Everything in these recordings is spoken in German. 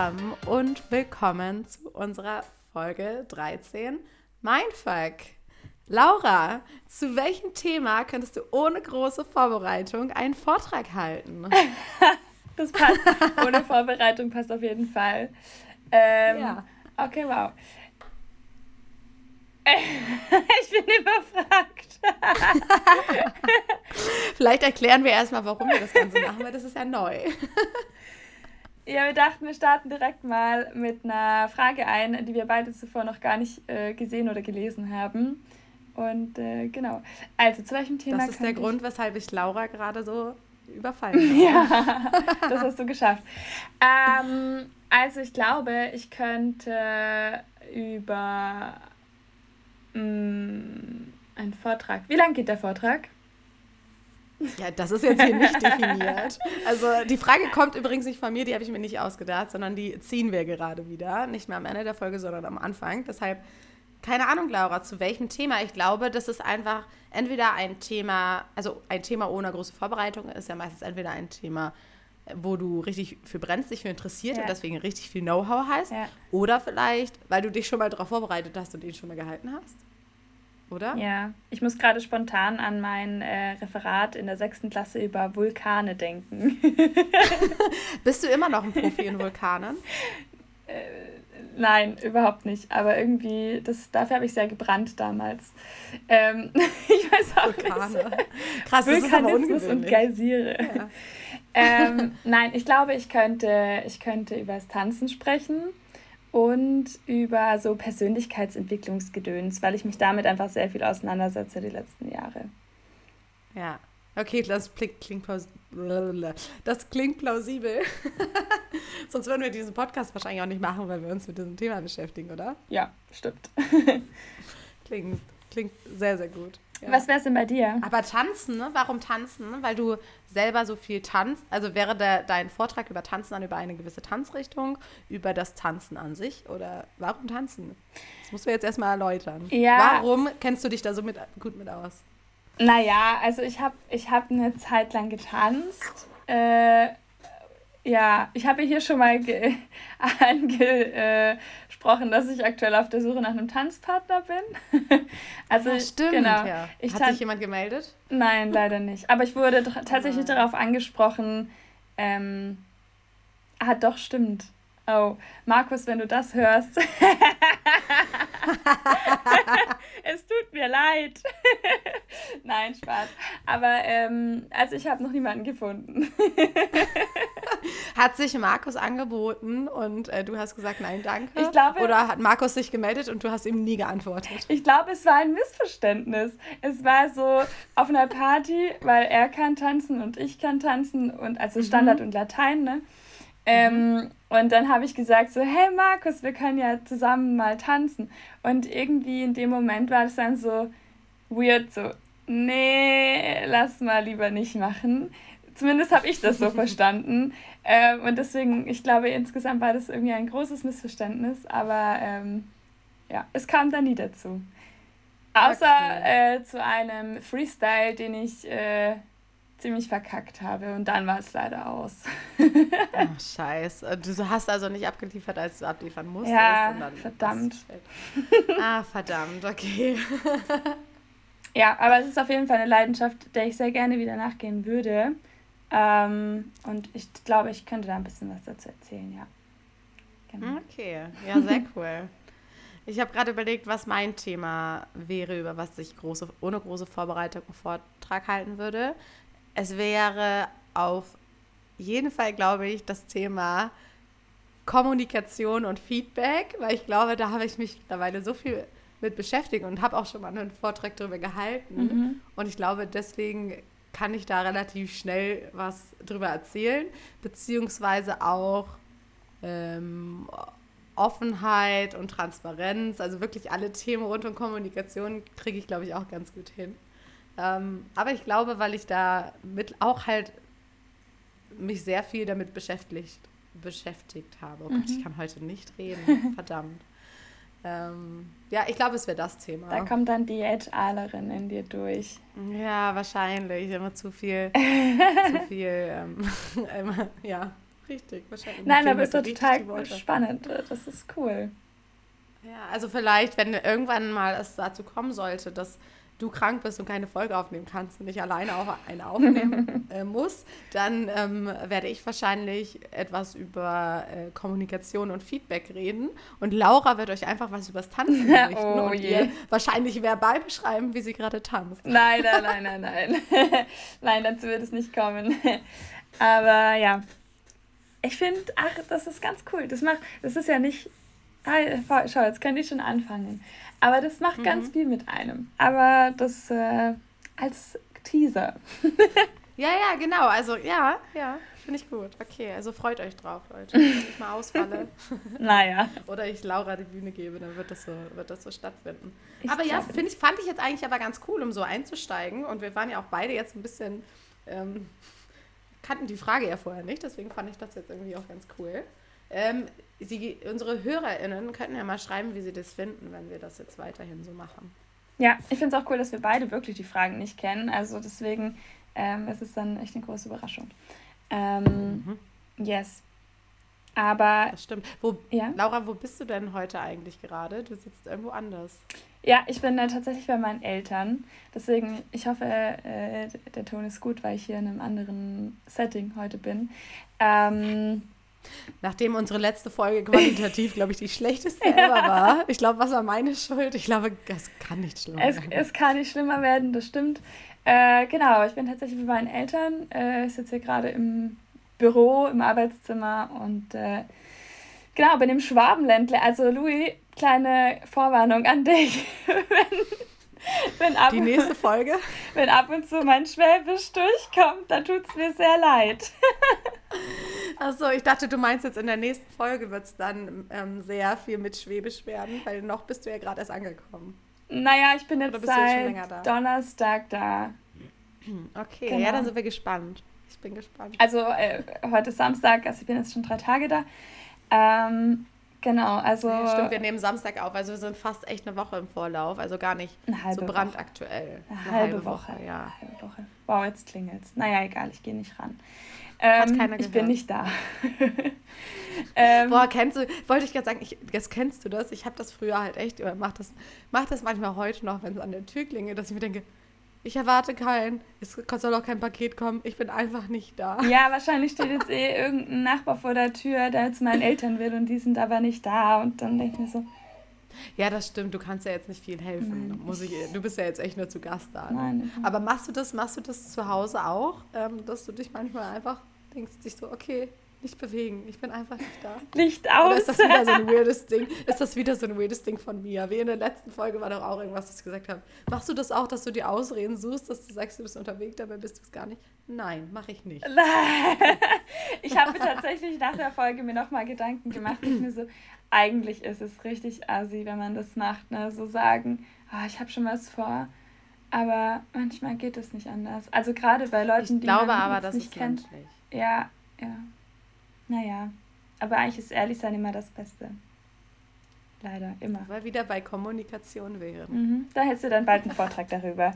zusammen und willkommen zu unserer Folge 13 Mindfuck. Laura, zu welchem Thema könntest du ohne große Vorbereitung einen Vortrag halten? das passt. Ohne Vorbereitung passt auf jeden Fall. Ähm, ja. Okay, wow. ich bin überfragt. Vielleicht erklären wir erstmal, warum wir das Ganze machen, weil das ist ja neu. Ja, wir dachten, wir starten direkt mal mit einer Frage ein, die wir beide zuvor noch gar nicht äh, gesehen oder gelesen haben. Und äh, genau. Also, zu welchem Thema? Das ist der Grund, weshalb ich Laura gerade so überfallen habe. ja, das hast du geschafft. Ähm, also, ich glaube, ich könnte über mh, mm, einen Vortrag. Wie lang geht der Vortrag? Ja, das ist jetzt hier nicht definiert. Also die Frage kommt übrigens nicht von mir, die habe ich mir nicht ausgedacht, sondern die ziehen wir gerade wieder. Nicht mehr am Ende der Folge, sondern am Anfang. Deshalb, keine Ahnung, Laura, zu welchem Thema. Ich glaube, das ist einfach entweder ein Thema, also ein Thema ohne große Vorbereitung ist ja meistens entweder ein Thema, wo du richtig für brennst, dich für interessiert ja. und deswegen richtig viel Know-how hast. Ja. Oder vielleicht, weil du dich schon mal darauf vorbereitet hast und ihn schon mal gehalten hast oder? Ja, ich muss gerade spontan an mein äh, Referat in der sechsten Klasse über Vulkane denken. Bist du immer noch ein Profi in Vulkanen? Äh, nein, überhaupt nicht. Aber irgendwie, das, dafür habe ich sehr gebrannt damals. Ähm, ich weiß auch Vulkane. nicht. Krass, ungewöhnlich. und Geysire. Ja. ähm, nein, ich glaube, ich könnte, ich könnte über das Tanzen sprechen und über so Persönlichkeitsentwicklungsgedöns, weil ich mich damit einfach sehr viel auseinandersetze die letzten Jahre. Ja, okay, das klingt, klingt plausibel. Das klingt plausibel. Sonst würden wir diesen Podcast wahrscheinlich auch nicht machen, weil wir uns mit diesem Thema beschäftigen, oder? Ja, stimmt. klingt, klingt sehr, sehr gut. Ja. Was wär's denn bei dir? Aber tanzen, ne? Warum tanzen? Weil du selber so viel tanzt. Also wäre der, dein Vortrag über Tanzen dann über eine gewisse Tanzrichtung, über das Tanzen an sich? Oder warum tanzen? Das musst du jetzt erstmal erläutern. Ja. Warum kennst du dich da so mit, gut mit aus? Naja, also ich habe ich hab eine Zeit lang getanzt. Äh, ja, ich habe hier schon mal angesprochen, dass ich aktuell auf der Suche nach einem Tanzpartner bin. also ja, stimmt, genau. Ja. Hat sich jemand gemeldet? Nein, leider nicht. Aber ich wurde tatsächlich oh darauf angesprochen. Ähm, ah, doch, stimmt. Oh, Markus, wenn du das hörst. es tut mir leid. Nein, Spaß. Aber ähm, also ich habe noch niemanden gefunden. Hat sich Markus angeboten und äh, du hast gesagt, nein, danke? Ich glaube, Oder hat Markus sich gemeldet und du hast ihm nie geantwortet? Ich glaube, es war ein Missverständnis. Es war so auf einer Party, weil er kann tanzen und ich kann tanzen und also Standard mhm. und Latein, ne? Ähm, mhm. Und dann habe ich gesagt so, hey Markus, wir können ja zusammen mal tanzen. Und irgendwie in dem Moment war es dann so weird, so, nee, lass mal lieber nicht machen. Zumindest habe ich das so verstanden. Ähm, und deswegen, ich glaube, insgesamt war das irgendwie ein großes Missverständnis, aber ähm, ja, es kam dann nie dazu. Außer okay. äh, zu einem Freestyle, den ich äh, ziemlich verkackt habe und dann war es leider aus. Ach, scheiße. Du hast also nicht abgeliefert, als du abliefern musstest? Ja, verdammt. Ah, verdammt, okay. ja, aber es ist auf jeden Fall eine Leidenschaft, der ich sehr gerne wieder nachgehen würde. Ähm, und ich glaube, ich könnte da ein bisschen was dazu erzählen, ja. Genau. Okay, ja, sehr cool. Ich habe gerade überlegt, was mein Thema wäre, über was ich große, ohne große Vorbereitung einen Vortrag halten würde es wäre auf jeden Fall, glaube ich, das Thema Kommunikation und Feedback, weil ich glaube, da habe ich mich mittlerweile so viel mit beschäftigt und habe auch schon mal einen Vortrag darüber gehalten. Mhm. Und ich glaube, deswegen kann ich da relativ schnell was drüber erzählen, beziehungsweise auch ähm, Offenheit und Transparenz, also wirklich alle Themen rund um Kommunikation kriege ich, glaube ich, auch ganz gut hin. Ähm, aber ich glaube, weil ich da mit auch halt mich sehr viel damit beschäftigt, beschäftigt habe. Oh Gott, ich mhm. kann heute nicht reden. Verdammt. Ähm, ja, ich glaube, es wäre das Thema. Da kommt dann die HRlerin in dir durch. Ja, wahrscheinlich. Immer zu viel, zu viel, ähm, immer, ja, richtig, wahrscheinlich. Nein, aber ist doch total spannend. Das ist cool. Ja, also vielleicht, wenn irgendwann mal es dazu kommen sollte, dass du krank bist und keine Folge aufnehmen kannst und nicht alleine auch eine aufnehmen äh, musst, dann ähm, werde ich wahrscheinlich etwas über äh, Kommunikation und Feedback reden und Laura wird euch einfach was übers Tanzen berichten oh, und je. ihr wahrscheinlich verbal beschreiben, wie sie gerade tanzt. Nein, nein, nein, nein, nein. nein, dazu wird es nicht kommen. Aber ja, ich finde, ach, das ist ganz cool. Das macht, das ist ja nicht Ah, schau, jetzt könnte ich schon anfangen. Aber das macht mhm. ganz viel mit einem. Aber das äh, als Teaser. ja, ja, genau. Also ja, ja, finde ich gut. Okay, also freut euch drauf, Leute. Wenn ich mal ausfalle. naja. Oder ich Laura die Bühne gebe, dann wird das so, wird das so stattfinden. Ich aber ja, finde ich, fand ich jetzt eigentlich aber ganz cool, um so einzusteigen. Und wir waren ja auch beide jetzt ein bisschen, ähm, kannten die Frage ja vorher nicht, deswegen fand ich das jetzt irgendwie auch ganz cool. Ähm, sie, unsere HörerInnen könnten ja mal schreiben, wie sie das finden, wenn wir das jetzt weiterhin so machen. Ja, ich finde es auch cool, dass wir beide wirklich die Fragen nicht kennen. Also deswegen ähm, ist es dann echt eine große Überraschung. Ähm, mhm. Yes. Aber. Das stimmt. Wo, ja? Laura, wo bist du denn heute eigentlich gerade? Du sitzt irgendwo anders. Ja, ich bin äh, tatsächlich bei meinen Eltern. Deswegen, ich hoffe, äh, der Ton ist gut, weil ich hier in einem anderen Setting heute bin. Ähm, Nachdem unsere letzte Folge qualitativ, glaube ich, die schlechteste ja. ever war. Ich glaube, was war meine Schuld? Ich glaube, es kann nicht schlimmer es, werden. Es kann nicht schlimmer werden, das stimmt. Äh, genau, ich bin tatsächlich bei meinen Eltern. Äh, ich sitze hier gerade im Büro, im Arbeitszimmer und äh, genau, bin im Schwabenländle. Also, Louis, kleine Vorwarnung an dich. wenn, wenn ab, die nächste Folge? Wenn ab und zu mein Schwäbisch durchkommt, dann tut es mir sehr leid. Achso, ich dachte, du meinst jetzt in der nächsten Folge wird es dann ähm, sehr viel mit Schwäbisch werden, weil noch bist du ja gerade erst angekommen. Naja, ich bin jetzt seit da? Donnerstag da. Okay, genau. ja, dann sind wir gespannt. Ich bin gespannt. Also äh, heute ist Samstag, also ich bin jetzt schon drei Tage da. Ähm, genau, also. Ja, stimmt, wir nehmen Samstag auf, also wir sind fast echt eine Woche im Vorlauf, also gar nicht so brandaktuell. Eine, eine halbe, halbe Woche, Woche, ja. Eine halbe Woche. Wow, jetzt klingelt's. Naja, egal, ich gehe nicht ran. Ähm, Hat keiner gehört. Ich bin nicht da. ähm, Boah, kennst du, wollte ich gerade sagen, ich, jetzt kennst du das? Ich habe das früher halt echt, oder mach das, mach das manchmal heute noch, wenn es an der Tür klingelt, dass ich mir denke, ich erwarte keinen, es soll auch kein Paket kommen, ich bin einfach nicht da. Ja, wahrscheinlich steht jetzt eh irgendein Nachbar vor der Tür, der zu meinen Eltern will und die sind aber nicht da und dann denke ich mir so, ja, das stimmt. Du kannst ja jetzt nicht viel helfen. Nein. Muss ich, du bist ja jetzt echt nur zu Gast da. Ne? Nein. Aber machst du das, machst du das zu Hause auch, ähm, dass du dich manchmal einfach denkst, dich so, okay, nicht bewegen, ich bin einfach nicht da. Licht aus. Oder ist das wieder so ein weirdes Ding? Ist das wieder so ein weirdes Ding von mir? Wie in der letzten Folge war doch auch irgendwas, das ich gesagt habe. Machst du das auch, dass du die Ausreden suchst, dass du sagst, du bist unterwegs, dabei bist du es gar nicht? Nein, mache ich nicht. ich habe tatsächlich nach der Folge mir nochmal Gedanken gemacht. Ich mir so, eigentlich ist es richtig assi, wenn man das macht, ne? So sagen, oh, ich habe schon was vor. Aber manchmal geht es nicht anders. Also gerade bei Leuten, ich die glaube man aber, das nicht kennt. Menschlich. Ja, ja. Naja. Aber eigentlich ist ehrlich sein immer das Beste. Leider, immer. Weil wieder bei Kommunikation wäre. Mhm. Da hättest du dann bald einen Vortrag darüber.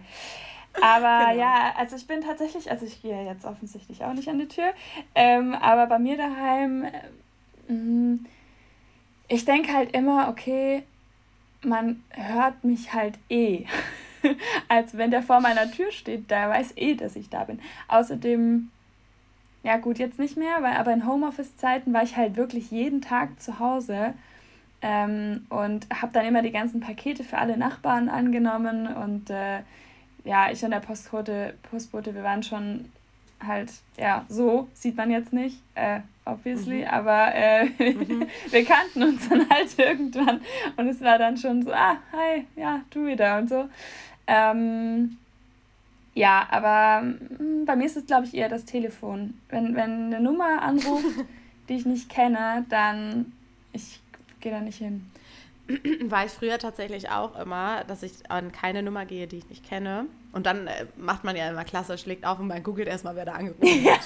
Aber genau. ja, also ich bin tatsächlich, also ich gehe jetzt offensichtlich auch nicht an die Tür, ähm, aber bei mir daheim, äh, ich denke halt immer, okay, man hört mich halt eh. Als wenn der vor meiner Tür steht, der weiß eh, dass ich da bin. Außerdem, ja gut, jetzt nicht mehr, weil aber in Homeoffice-Zeiten war ich halt wirklich jeden Tag zu Hause ähm, und habe dann immer die ganzen Pakete für alle Nachbarn angenommen und äh, ja, ich und der Postbote, Postbote, wir waren schon halt, ja, so sieht man jetzt nicht, äh, obviously, mhm. aber äh, mhm. wir kannten uns dann halt irgendwann und es war dann schon so, ah, hi, ja, du wieder und so. Ähm, ja, aber mh, hm, bei mir ist es, glaube ich, eher das Telefon. Wenn, wenn eine Nummer anruft, die ich nicht kenne, dann ich gehe da nicht hin. War ich früher tatsächlich auch immer, dass ich an keine Nummer gehe, die ich nicht kenne. Und dann äh, macht man ja immer klasse, schlägt auf und man googelt erstmal, wer da angerufen hat.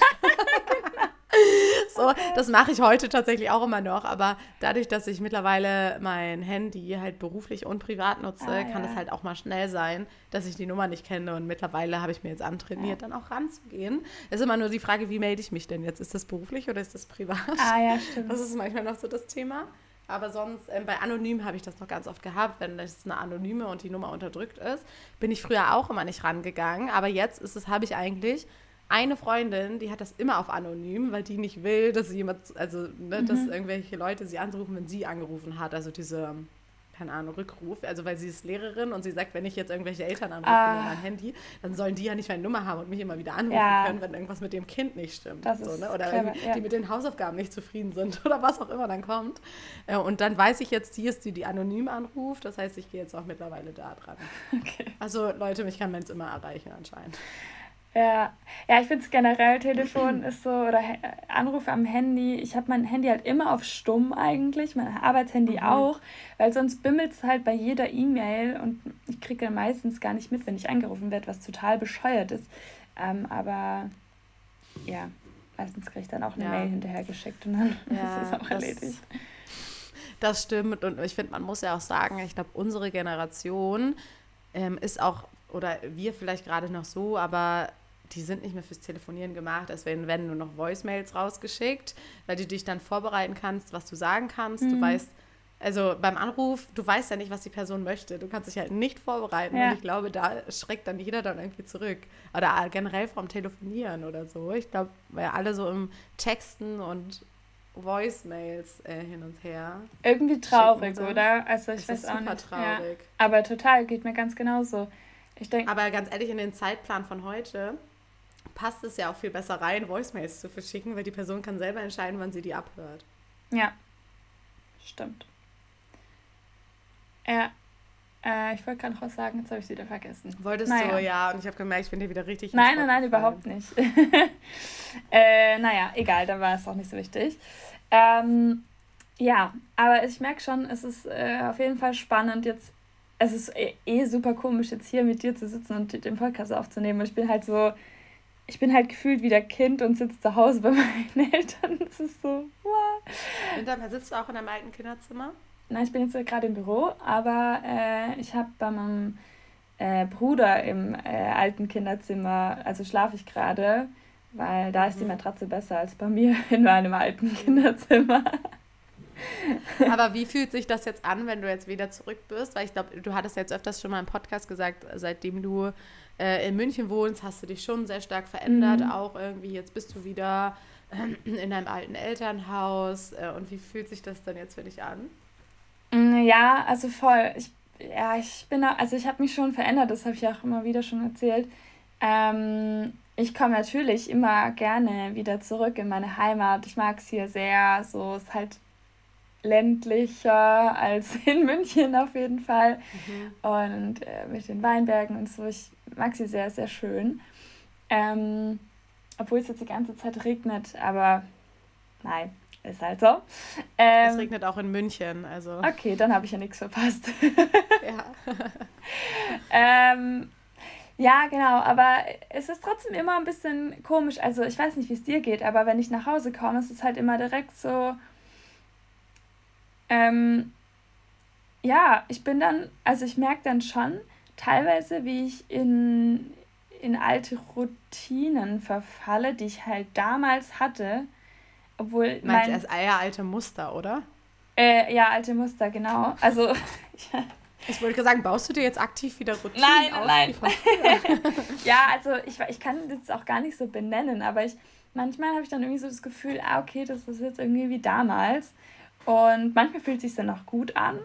So, das mache ich heute tatsächlich auch immer noch, aber dadurch, dass ich mittlerweile mein Handy halt beruflich und privat nutze, ah, kann es halt auch mal schnell sein, dass ich die Nummer nicht kenne und mittlerweile habe ich mir jetzt antrainiert, ja. dann auch ranzugehen. Es ist immer nur die Frage, wie melde ich mich denn jetzt? Ist das beruflich oder ist das privat? Ah ja, stimmt. Das ist manchmal noch so das Thema. Aber sonst, äh, bei Anonym habe ich das noch ganz oft gehabt, wenn das eine Anonyme und die Nummer unterdrückt ist, bin ich früher auch immer nicht rangegangen. Aber jetzt ist es, habe ich eigentlich eine Freundin, die hat das immer auf anonym, weil die nicht will, dass jemand, also ne, mhm. dass irgendwelche Leute sie anrufen, wenn sie angerufen hat. Also diese, keine Ahnung, Rückruf. Also weil sie ist Lehrerin und sie sagt, wenn ich jetzt irgendwelche Eltern anrufe ah. mit meinem Handy, dann sollen die ja nicht meine Nummer haben und mich immer wieder anrufen ja. können, wenn irgendwas mit dem Kind nicht stimmt. Das so, ne? Oder clever, ja. die mit den Hausaufgaben nicht zufrieden sind oder was auch immer dann kommt. Äh, und dann weiß ich jetzt, die ist die, die anonym anruft. Das heißt, ich gehe jetzt auch mittlerweile da dran. Okay. Also Leute, mich kann man jetzt immer erreichen anscheinend. Ja, ja ich finde es generell, Telefon ist so, oder Anrufe am Handy. Ich habe mein Handy halt immer auf Stumm eigentlich, mein Arbeitshandy mhm. auch, weil sonst bimmelt es halt bei jeder E-Mail und ich kriege dann meistens gar nicht mit, wenn ich angerufen werde, was total bescheuert ist. Ähm, aber ja, meistens kriege ich dann auch eine ja. Mail hinterhergeschickt und dann ja, ist es auch erledigt. Das stimmt und ich finde, man muss ja auch sagen, ich glaube, unsere Generation ähm, ist auch oder wir vielleicht gerade noch so, aber die sind nicht mehr fürs Telefonieren gemacht. Es werden, nur noch Voicemails rausgeschickt, weil du dich dann vorbereiten kannst, was du sagen kannst. Mhm. Du weißt, also beim Anruf, du weißt ja nicht, was die Person möchte. Du kannst dich halt nicht vorbereiten. Ja. Und ich glaube, da schreckt dann jeder dann irgendwie zurück. Oder generell vom Telefonieren oder so. Ich glaube, weil alle so im Texten und Voicemails äh, hin und her. Irgendwie traurig, oder? Also ich es weiß ist auch super nicht. traurig. Ja. Aber total, geht mir ganz genauso. Ich denke. Aber ganz ehrlich, in den Zeitplan von heute passt es ja auch viel besser rein, Voicemails zu verschicken, weil die Person kann selber entscheiden, wann sie die abhört. Ja, stimmt. Ja, äh, ich wollte gerade noch was sagen, jetzt habe ich es wieder vergessen. Wolltest naja. du, ja, und ich habe gemerkt, ich bin dir wieder richtig. Nein, nein, nein, überhaupt nicht. äh, naja, egal, da war es auch nicht so wichtig. Ähm, ja, aber ich merke schon, es ist äh, auf jeden Fall spannend, jetzt es ist eh, eh, super komisch, jetzt hier mit dir zu sitzen und den Podcast aufzunehmen. Und ich bin halt so, ich bin halt gefühlt wie der Kind und sitze zu Hause bei meinen Eltern. Das ist so, wow. Hinterher sitzt du auch in deinem alten Kinderzimmer? Nein, ich bin jetzt gerade im Büro, aber äh, ich habe bei meinem äh, Bruder im äh, alten Kinderzimmer, also schlafe ich gerade, weil da ist die mhm. Matratze besser als bei mir in meinem alten Kinderzimmer. Aber wie fühlt sich das jetzt an, wenn du jetzt wieder zurück bist? Weil ich glaube, du hattest jetzt öfters schon mal im Podcast gesagt, seitdem du äh, in München wohnst, hast du dich schon sehr stark verändert. Mhm. Auch irgendwie, jetzt bist du wieder äh, in deinem alten Elternhaus. Äh, und wie fühlt sich das dann jetzt für dich an? Mm, ja, also voll. Ich, ja, ich bin, also ich habe mich schon verändert, das habe ich auch immer wieder schon erzählt. Ähm, ich komme natürlich immer gerne wieder zurück in meine Heimat. Ich mag es hier sehr. So ist halt ländlicher als in München auf jeden Fall. Mhm. Und äh, mit den Weinbergen und so. Ich mag sie sehr, sehr schön. Ähm, obwohl es jetzt die ganze Zeit regnet, aber nein, ist halt so. Ähm, es regnet auch in München, also. Okay, dann habe ich ja nichts verpasst. ja. ähm, ja, genau, aber es ist trotzdem immer ein bisschen komisch. Also ich weiß nicht, wie es dir geht, aber wenn ich nach Hause komme, ist es halt immer direkt so, ähm, ja, ich bin dann, also ich merke dann schon teilweise, wie ich in, in alte Routinen verfalle, die ich halt damals hatte. Obwohl. Meinst mein, du erst eher alte Muster, oder? Äh, ja, alte Muster, genau. Also. ja. Ich wollte sagen, baust du dir jetzt aktiv wieder Routinen nein, auf? Nein, nein. ja, also ich, ich kann das auch gar nicht so benennen, aber ich manchmal habe ich dann irgendwie so das Gefühl, ah, okay, das ist jetzt irgendwie wie damals. Und manchmal fühlt es sich dann auch gut an.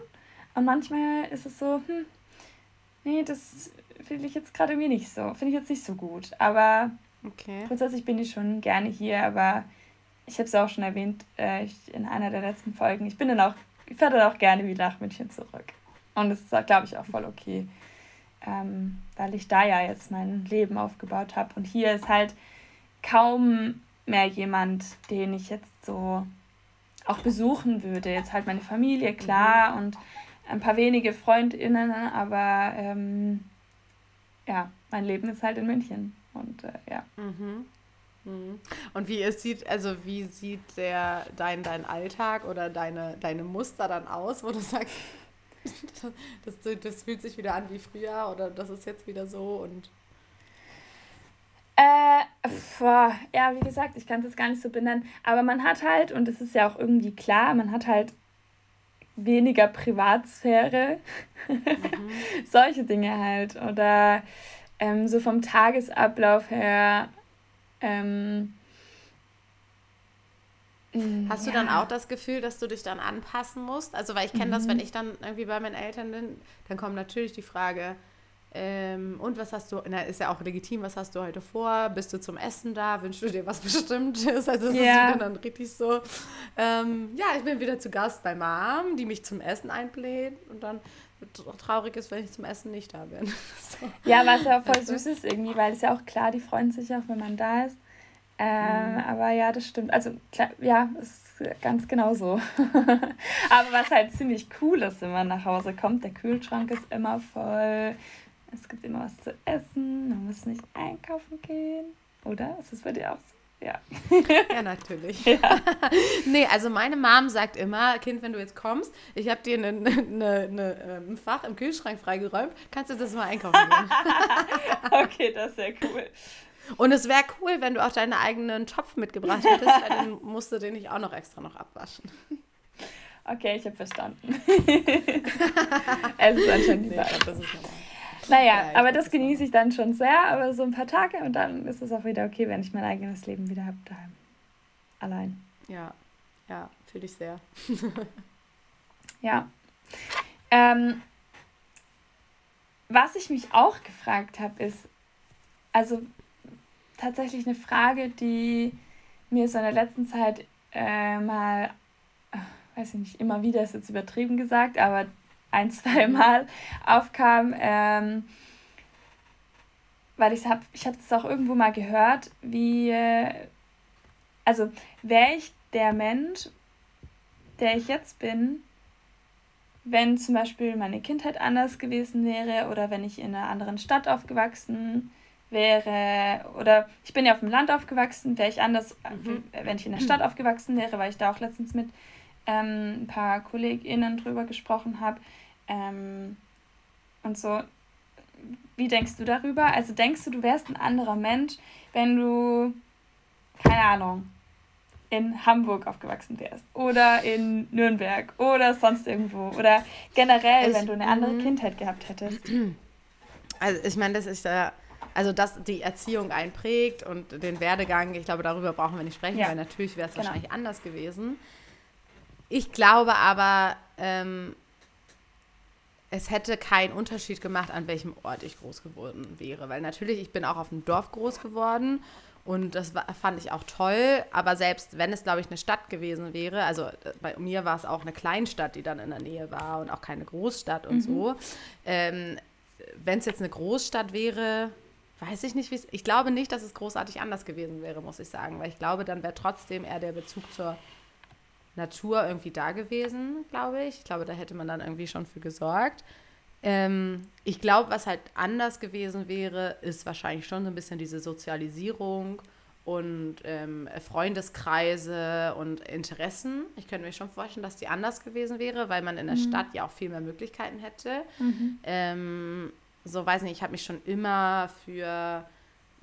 Und manchmal ist es so, hm, nee, das finde ich jetzt gerade mir nicht so. Finde ich jetzt nicht so gut. Aber okay. grundsätzlich bin ich schon gerne hier, aber ich habe es auch schon erwähnt äh, in einer der letzten Folgen. Ich bin dann auch, ich fahre dann auch gerne wieder nach München zurück. Und das ist, glaube ich, auch voll okay. Ähm, weil ich da ja jetzt mein Leben aufgebaut habe. Und hier ist halt kaum mehr jemand, den ich jetzt so auch besuchen würde. Jetzt halt meine Familie, klar, mhm. und ein paar wenige FreundInnen, aber ähm, ja, mein Leben ist halt in München. Und äh, ja. Mhm. Mhm. Und wie es sieht, also wie sieht der dein, dein Alltag oder deine, deine Muster dann aus, wo du sagst, das, das, das fühlt sich wieder an wie früher oder das ist jetzt wieder so und äh, ja, wie gesagt, ich kann es jetzt gar nicht so benennen, aber man hat halt, und es ist ja auch irgendwie klar, man hat halt weniger Privatsphäre, mhm. solche Dinge halt. Oder ähm, so vom Tagesablauf her. Ähm, Hast du ja. dann auch das Gefühl, dass du dich dann anpassen musst? Also, weil ich kenne mhm. das, wenn ich dann irgendwie bei meinen Eltern bin, dann kommt natürlich die Frage, ähm, und was hast du, na, ist ja auch legitim, was hast du heute vor? Bist du zum Essen da? Wünschst du dir was Bestimmtes? Also es yeah. ist dann richtig so, ähm, ja, ich bin wieder zu Gast bei Mom, die mich zum Essen einbläht und dann traurig ist, wenn ich zum Essen nicht da bin. so. Ja, was ja voll süß ist irgendwie, weil es ja auch klar, die freuen sich auch, wenn man da ist. Ähm, mhm. Aber ja, das stimmt. Also klar, ja, ist ganz genau so. aber was halt ziemlich cool ist, wenn man nach Hause kommt, der Kühlschrank ist immer voll es gibt immer was zu essen, man muss nicht einkaufen gehen. Oder? Ist das bei dir auch so? Ja. Ja, natürlich. Ja. nee, also meine Mom sagt immer, Kind, wenn du jetzt kommst, ich habe dir ein ne, ne, ne, ähm, Fach im Kühlschrank freigeräumt, kannst du das mal einkaufen gehen. okay, das ist sehr cool. Und es wäre cool, wenn du auch deinen eigenen Topf mitgebracht hättest, weil dann musst du den nicht auch noch extra noch abwaschen. Okay, ich habe verstanden. es ist anscheinend die nee, Das ist normal. Naja, ja, aber das genieße ich dann schon sehr, aber so ein paar Tage und dann ist es auch wieder okay, wenn ich mein eigenes Leben wieder habe daheim. Allein. Ja, ja, fühle ich sehr. ja. Ähm, was ich mich auch gefragt habe, ist, also tatsächlich eine Frage, die mir so in der letzten Zeit äh, mal, weiß ich nicht, immer wieder ist jetzt übertrieben gesagt, aber ein, zwei Mal aufkam, ähm, weil ich habe ich hab das auch irgendwo mal gehört, wie, äh, also wäre ich der Mensch, der ich jetzt bin, wenn zum Beispiel meine Kindheit anders gewesen wäre oder wenn ich in einer anderen Stadt aufgewachsen wäre oder ich bin ja auf dem Land aufgewachsen, wäre ich anders, mhm. wenn ich in der Stadt aufgewachsen wäre, weil ich da auch letztens mit ähm, ein paar KollegInnen drüber gesprochen habe, ähm, und so, wie denkst du darüber? Also denkst du, du wärst ein anderer Mensch, wenn du, keine Ahnung, in Hamburg aufgewachsen wärst oder in Nürnberg oder sonst irgendwo oder generell, ich, wenn du eine andere. Kindheit gehabt hättest? Also ich meine, das ist ja, also dass die Erziehung einprägt und den Werdegang, ich glaube, darüber brauchen wir nicht sprechen, ja. weil natürlich wäre es genau. wahrscheinlich anders gewesen. Ich glaube aber, ähm, es hätte keinen Unterschied gemacht, an welchem Ort ich groß geworden wäre. Weil natürlich, ich bin auch auf dem Dorf groß geworden und das war, fand ich auch toll. Aber selbst wenn es, glaube ich, eine Stadt gewesen wäre, also äh, bei mir war es auch eine Kleinstadt, die dann in der Nähe war und auch keine Großstadt und mhm. so. Ähm, wenn es jetzt eine Großstadt wäre, weiß ich nicht, wie es. Ich glaube nicht, dass es großartig anders gewesen wäre, muss ich sagen. Weil ich glaube, dann wäre trotzdem eher der Bezug zur Natur irgendwie da gewesen, glaube ich. Ich glaube, da hätte man dann irgendwie schon für gesorgt. Ähm, ich glaube, was halt anders gewesen wäre, ist wahrscheinlich schon so ein bisschen diese Sozialisierung und ähm, Freundeskreise und Interessen. Ich könnte mir schon vorstellen, dass die anders gewesen wäre, weil man in der mhm. Stadt ja auch viel mehr Möglichkeiten hätte. Mhm. Ähm, so weiß nicht, ich habe mich schon immer für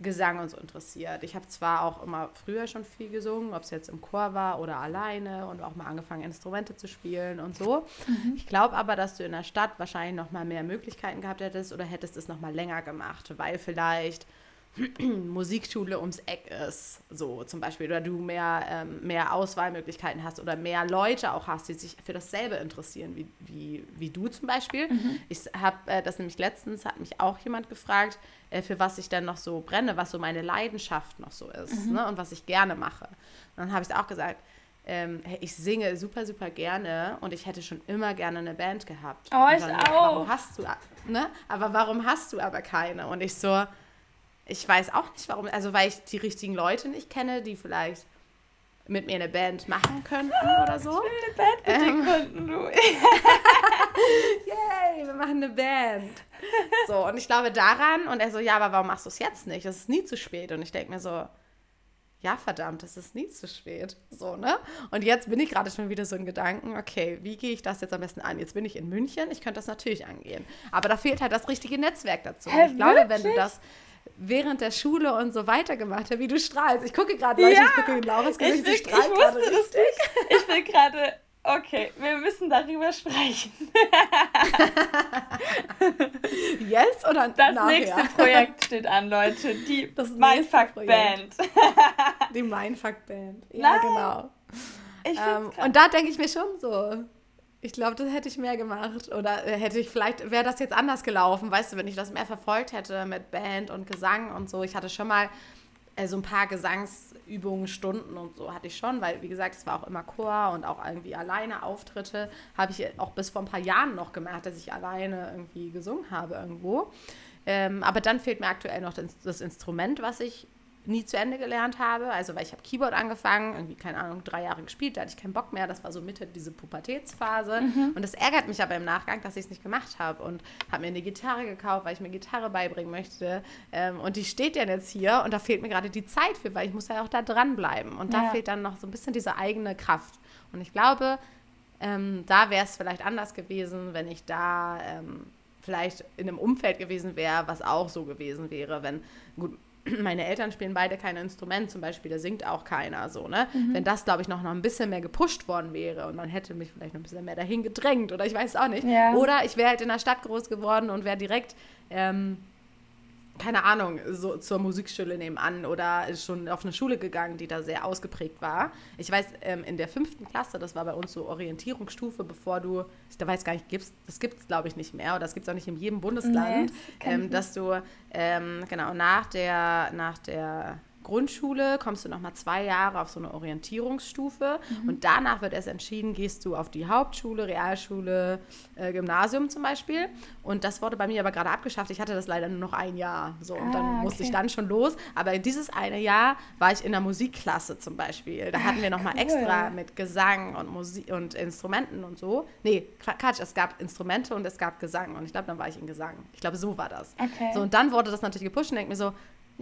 Gesang und so interessiert. Ich habe zwar auch immer früher schon viel gesungen, ob es jetzt im Chor war oder alleine und auch mal angefangen, Instrumente zu spielen und so. Mhm. Ich glaube aber, dass du in der Stadt wahrscheinlich noch mal mehr Möglichkeiten gehabt hättest oder hättest es noch mal länger gemacht, weil vielleicht Musikschule ums Eck ist, so zum Beispiel, oder du mehr, ähm, mehr Auswahlmöglichkeiten hast oder mehr Leute auch hast, die sich für dasselbe interessieren, wie, wie, wie du zum Beispiel. Mhm. Ich habe äh, das nämlich letztens, hat mich auch jemand gefragt, äh, für was ich denn noch so brenne, was so meine Leidenschaft noch so ist mhm. ne, und was ich gerne mache. Und dann habe ich auch gesagt, ähm, ich singe super, super gerne und ich hätte schon immer gerne eine Band gehabt. Oh, ich dann, auch. Warum hast du, ne? Aber warum hast du aber keine? Und ich so, ich weiß auch nicht warum. Also, weil ich die richtigen Leute nicht kenne, die vielleicht mit mir eine Band machen könnten oder so. Ich will eine Band mit ähm, dir gründen, du. Yay, wir machen eine Band. So, und ich glaube daran, und er so, ja, aber warum machst du es jetzt nicht? Es ist nie zu spät. Und ich denke mir so, ja, verdammt, es ist nie zu spät. So, ne? Und jetzt bin ich gerade schon wieder so in Gedanken, okay, wie gehe ich das jetzt am besten an? Jetzt bin ich in München, ich könnte das natürlich angehen. Aber da fehlt halt das richtige Netzwerk dazu. Hä, ich glaube, wenn du das während der Schule und so weitergemacht hast, wie du strahlst. Ich gucke gerade, Leute, ja, ich gucke in Laura's Gesicht, sie strahlt gerade richtig. Ich will gerade Okay, wir müssen darüber sprechen. yes oder Das nachher? nächste Projekt steht an, Leute. Die das Mindfuck Band. Die Mindfuck Band. Ja, Nein. genau. Ähm, und da denke ich mir schon so. Ich glaube, das hätte ich mehr gemacht. Oder hätte ich vielleicht, wäre das jetzt anders gelaufen, weißt du, wenn ich das mehr verfolgt hätte mit Band und Gesang und so. Ich hatte schon mal äh, so ein paar Gesangsübungen, Stunden und so hatte ich schon, weil wie gesagt, es war auch immer Chor und auch irgendwie alleine Auftritte. Habe ich auch bis vor ein paar Jahren noch gemacht, dass ich alleine irgendwie gesungen habe irgendwo. Ähm, aber dann fehlt mir aktuell noch das Instrument, was ich nie zu Ende gelernt habe. Also, weil ich habe Keyboard angefangen, irgendwie, keine Ahnung, drei Jahre gespielt, da hatte ich keinen Bock mehr. Das war so Mitte diese Pubertätsphase. Mhm. Und das ärgert mich aber im Nachgang, dass ich es nicht gemacht habe. Und habe mir eine Gitarre gekauft, weil ich mir Gitarre beibringen möchte. Ähm, und die steht dann jetzt hier und da fehlt mir gerade die Zeit für, weil ich muss ja auch da dranbleiben. Und da fehlt dann noch so ein bisschen diese eigene Kraft. Und ich glaube, ähm, da wäre es vielleicht anders gewesen, wenn ich da ähm, vielleicht in einem Umfeld gewesen wäre, was auch so gewesen wäre, wenn, gut, meine Eltern spielen beide kein Instrument, zum Beispiel, da singt auch keiner so, ne? Mhm. Wenn das, glaube ich, noch, noch ein bisschen mehr gepusht worden wäre und man hätte mich vielleicht noch ein bisschen mehr dahin gedrängt oder ich weiß auch nicht. Ja. Oder ich wäre halt in der Stadt groß geworden und wäre direkt ähm, keine Ahnung, so zur Musikschule nebenan oder schon auf eine Schule gegangen, die da sehr ausgeprägt war. Ich weiß, ähm, in der fünften Klasse, das war bei uns so Orientierungsstufe, bevor du, ich da weiß gar nicht, gibt's, das gibt es glaube ich nicht mehr oder das gibt es auch nicht in jedem Bundesland, nee, ähm, dass du ähm, genau nach der, nach der Grundschule kommst du nochmal zwei Jahre auf so eine Orientierungsstufe mhm. und danach wird erst entschieden, gehst du auf die Hauptschule, Realschule, äh, Gymnasium zum Beispiel. Und das wurde bei mir aber gerade abgeschafft. Ich hatte das leider nur noch ein Jahr. So, und ah, dann musste okay. ich dann schon los. Aber dieses eine Jahr war ich in der Musikklasse zum Beispiel. Da hatten wir nochmal cool. extra mit Gesang und Musik und Instrumenten und so. Nee, Quatsch, es gab Instrumente und es gab Gesang. Und ich glaube, dann war ich in Gesang. Ich glaube, so war das. Okay. So, und dann wurde das natürlich gepusht und denke mir so,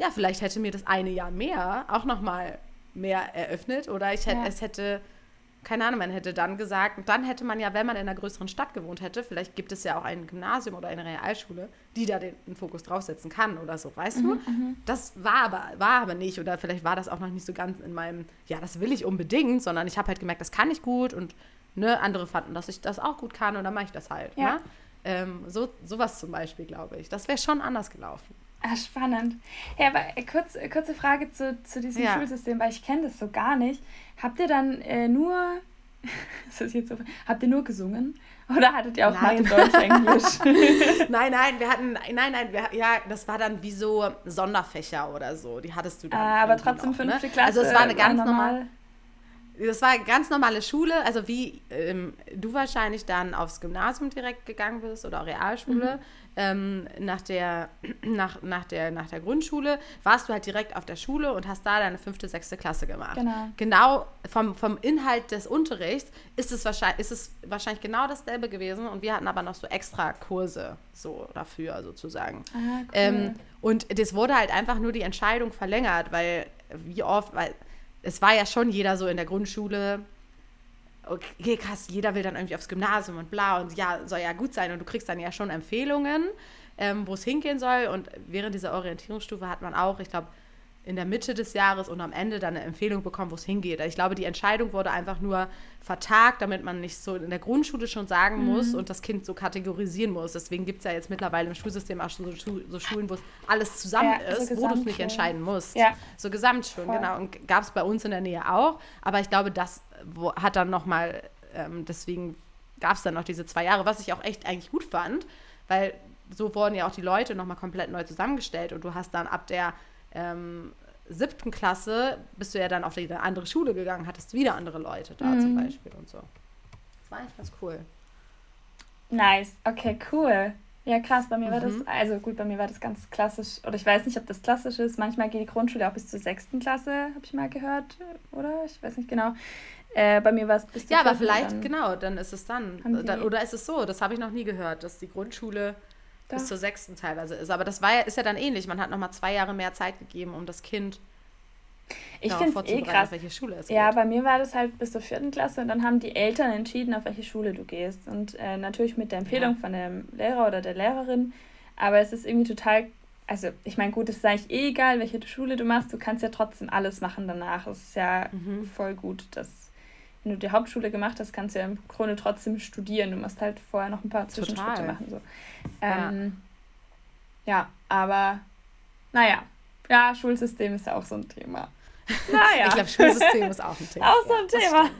ja, vielleicht hätte mir das eine Jahr mehr auch nochmal mehr eröffnet oder ich hätte, ja. es hätte, keine Ahnung, man hätte dann gesagt, dann hätte man ja, wenn man in einer größeren Stadt gewohnt hätte, vielleicht gibt es ja auch ein Gymnasium oder eine Realschule, die da den, den Fokus draufsetzen kann oder so, weißt mhm, du? Mhm. Das war aber, war aber nicht oder vielleicht war das auch noch nicht so ganz in meinem, ja, das will ich unbedingt, sondern ich habe halt gemerkt, das kann ich gut und ne, andere fanden, dass ich das auch gut kann und dann mache ich das halt. Ja. Ne? Ähm, so, sowas zum Beispiel, glaube ich. Das wäre schon anders gelaufen. Ah, spannend. Ja, aber äh, kurz, äh, kurze Frage zu, zu diesem ja. Schulsystem, weil ich kenne das so gar nicht. Habt ihr dann äh, nur, ist das jetzt so, habt ihr nur gesungen? Oder hattet ihr auch nein. Mathe, Deutsch, Englisch? nein, nein, wir hatten, nein, nein, wir, ja, das war dann wie so Sonderfächer oder so. Die hattest du dann. Ah, aber trotzdem noch, fünfte ne? Klasse. Also es war eine ganz normale das war eine ganz normale Schule, also wie ähm, du wahrscheinlich dann aufs Gymnasium direkt gegangen bist oder Realschule. Mhm. Ähm, nach, der, nach, nach, der, nach der Grundschule warst du halt direkt auf der Schule und hast da deine fünfte, sechste Klasse gemacht. Genau. Genau vom, vom Inhalt des Unterrichts ist es, wahrscheinlich, ist es wahrscheinlich genau dasselbe gewesen und wir hatten aber noch so extra Kurse so dafür sozusagen. Ah, cool. ähm, und das wurde halt einfach nur die Entscheidung verlängert, weil wie oft, weil es war ja schon jeder so in der Grundschule, okay, krass, jeder will dann irgendwie aufs Gymnasium und bla und ja, soll ja gut sein. Und du kriegst dann ja schon Empfehlungen, ähm, wo es hingehen soll. Und während dieser Orientierungsstufe hat man auch, ich glaube, in der Mitte des Jahres und am Ende dann eine Empfehlung bekommen, wo es hingeht. Ich glaube, die Entscheidung wurde einfach nur vertagt, damit man nicht so in der Grundschule schon sagen mhm. muss und das Kind so kategorisieren muss. Deswegen gibt es ja jetzt mittlerweile im Schulsystem auch so, so Schulen, wo es alles zusammen ja, ist, so wo du es nicht entscheiden musst. Ja. So Gesamtschulen, Voll. genau. Und gab es bei uns in der Nähe auch. Aber ich glaube, das hat dann nochmal, ähm, deswegen gab es dann noch diese zwei Jahre, was ich auch echt eigentlich gut fand, weil so wurden ja auch die Leute nochmal komplett neu zusammengestellt und du hast dann ab der ähm, siebten Klasse bist du ja dann auf eine andere Schule gegangen, hattest wieder andere Leute da mhm. zum Beispiel und so. Das war eigentlich ganz cool. Nice, okay, cool. Ja, krass, bei mir mhm. war das, mhm. also gut, bei mir war das ganz klassisch, oder ich weiß nicht, ob das klassisch ist. Manchmal geht die Grundschule auch bis zur sechsten Klasse, habe ich mal gehört, oder? Ich weiß nicht genau. Äh, bei mir war es bis zur Ja, aber vielleicht, dann genau, dann ist es dann. dann oder ist es so, das habe ich noch nie gehört, dass die Grundschule doch. bis zur sechsten teilweise ist. Aber das war ja, ist ja dann ähnlich. Man hat nochmal zwei Jahre mehr Zeit gegeben, um das Kind. Ich finde es eh krass. welche Schule es Ja, geht. bei mir war das halt bis zur vierten Klasse und dann haben die Eltern entschieden, auf welche Schule du gehst. Und äh, natürlich mit der Empfehlung ja. von dem Lehrer oder der Lehrerin. Aber es ist irgendwie total also ich meine, gut, es ist eigentlich eh egal, welche Schule du machst, du kannst ja trotzdem alles machen danach. Es ist ja mhm. voll gut, dass wenn du die Hauptschule gemacht hast, kannst du ja im Grunde trotzdem studieren. Du musst halt vorher noch ein paar Zwischenschritte Total. machen. So. Ähm, ja. ja, aber naja, ja, Schulsystem ist ja auch so ein Thema. Naja. ich glaube, Schulsystem ist auch ein Thema. Auch so ein ja, Thema.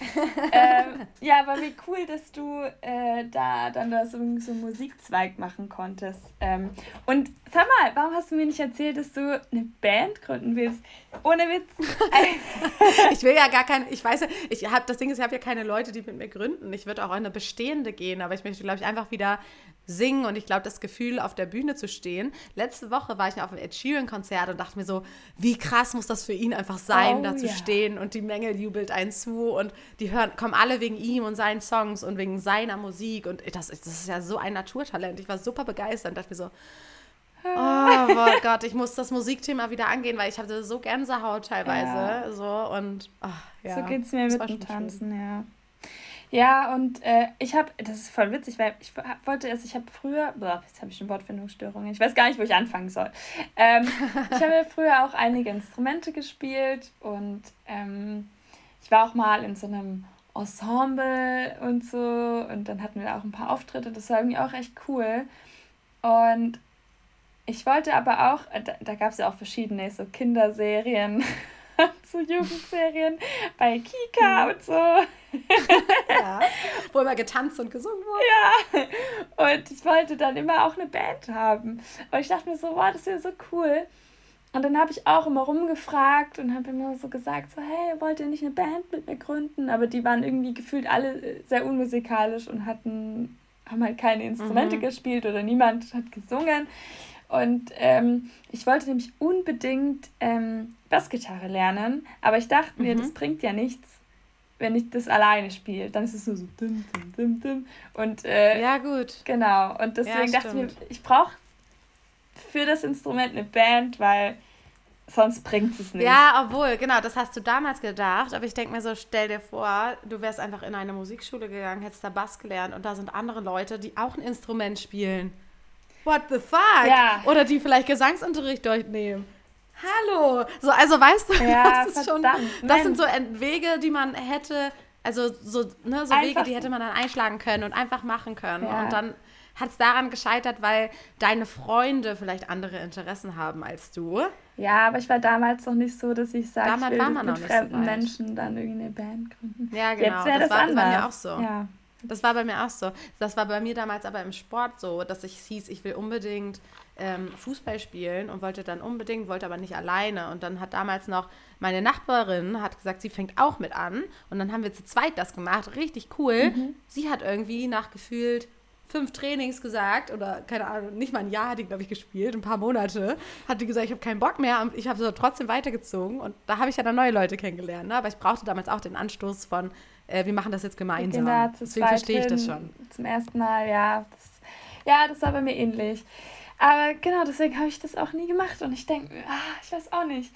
ähm, ja, aber wie cool, dass du äh, da dann da so, so einen Musikzweig machen konntest. Ähm, und sag mal, warum hast du mir nicht erzählt, dass du eine Band gründen willst? Ohne Witz. ich will ja gar keine, ich weiß ja, ich habe das Ding ist, ich habe ja keine Leute, die mit mir gründen. Ich würde auch in eine bestehende gehen, aber ich möchte, glaube ich, einfach wieder singen und ich glaube, das Gefühl, auf der Bühne zu stehen. Letzte Woche war ich auf einem Ed Sheeran-Konzert und dachte mir so, wie krass muss das für ihn einfach sein, oh, da zu yeah. stehen und die Menge jubelt einen zu und die hören, kommen alle wegen ihm und seinen Songs und wegen seiner Musik und das, das ist ja so ein Naturtalent. Ich war super begeistert und dachte mir so, oh Gott, ich muss das Musikthema wieder angehen, weil ich hatte so Gänsehaut teilweise. Ja. So und ach, ja, so geht es mir mit dem Tanzen, schön. ja. Ja, und äh, ich habe, das ist voll witzig, weil ich wollte erst, ich habe früher, boah, jetzt habe ich schon Wortfindungsstörungen, ich weiß gar nicht, wo ich anfangen soll. Ähm, ich habe früher auch einige Instrumente gespielt und ähm, ich war auch mal in so einem Ensemble und so und dann hatten wir auch ein paar Auftritte, das war irgendwie auch echt cool. Und ich wollte aber auch, äh, da, da gab es ja auch verschiedene so Kinderserien zu Jugendserien bei Kika mhm. und so. ja, wo immer getanzt und gesungen wurde. Ja, und ich wollte dann immer auch eine Band haben. Und ich dachte mir so, wow, das wäre so cool. Und dann habe ich auch immer rumgefragt und habe immer so gesagt, so, hey, wollt ihr nicht eine Band mit mir gründen? Aber die waren irgendwie gefühlt alle sehr unmusikalisch und hatten, haben halt keine Instrumente mhm. gespielt oder niemand hat gesungen. Und ähm, ich wollte nämlich unbedingt ähm, Bassgitarre lernen, aber ich dachte mir, mhm. das bringt ja nichts, wenn ich das alleine spiele. Dann ist es nur so dim, dim, dim, dim. Und, äh, ja, gut. Genau. Und deswegen ja, dachte ich mir, ich brauche für das Instrument eine Band, weil sonst bringt es nicht. Ja, obwohl, genau, das hast du damals gedacht, aber ich denke mir so, stell dir vor, du wärst einfach in eine Musikschule gegangen, hättest da Bass gelernt und da sind andere Leute, die auch ein Instrument spielen what the fuck? Ja. Oder die vielleicht Gesangsunterricht durchnehmen. Hallo. So, also weißt du, ja, das ist schon, das sind so Wege, die man hätte, also so, ne, so Wege, die hätte man dann einschlagen können und einfach machen können. Ja. Und dann hat es daran gescheitert, weil deine Freunde vielleicht andere Interessen haben als du. Ja, aber ich war damals noch nicht so, dass ich sage, ich will mit fremden so Menschen dann irgendwie eine Band gründen. Ja, genau. Jetzt das, das war anders. bei mir auch so. Ja. Das war bei mir auch so. Das war bei mir damals aber im Sport so, dass ich hieß, ich will unbedingt ähm, Fußball spielen und wollte dann unbedingt, wollte aber nicht alleine. Und dann hat damals noch meine Nachbarin hat gesagt, sie fängt auch mit an. Und dann haben wir zu zweit das gemacht. Richtig cool. Mhm. Sie hat irgendwie nachgefühlt fünf Trainings gesagt oder keine Ahnung, nicht mal ein Jahr hat die, glaube ich, gespielt, ein paar Monate, hat die gesagt, ich habe keinen Bock mehr und ich habe so trotzdem weitergezogen und da habe ich ja dann neue Leute kennengelernt, ne? aber ich brauchte damals auch den Anstoß von, äh, wir machen das jetzt gemeinsam. Genau, Deswegen verstehe ich das schon. Zum ersten Mal, ja. Das, ja, das war bei mir ähnlich. Aber genau, deswegen habe ich das auch nie gemacht und ich denke, ah, ich weiß auch nicht.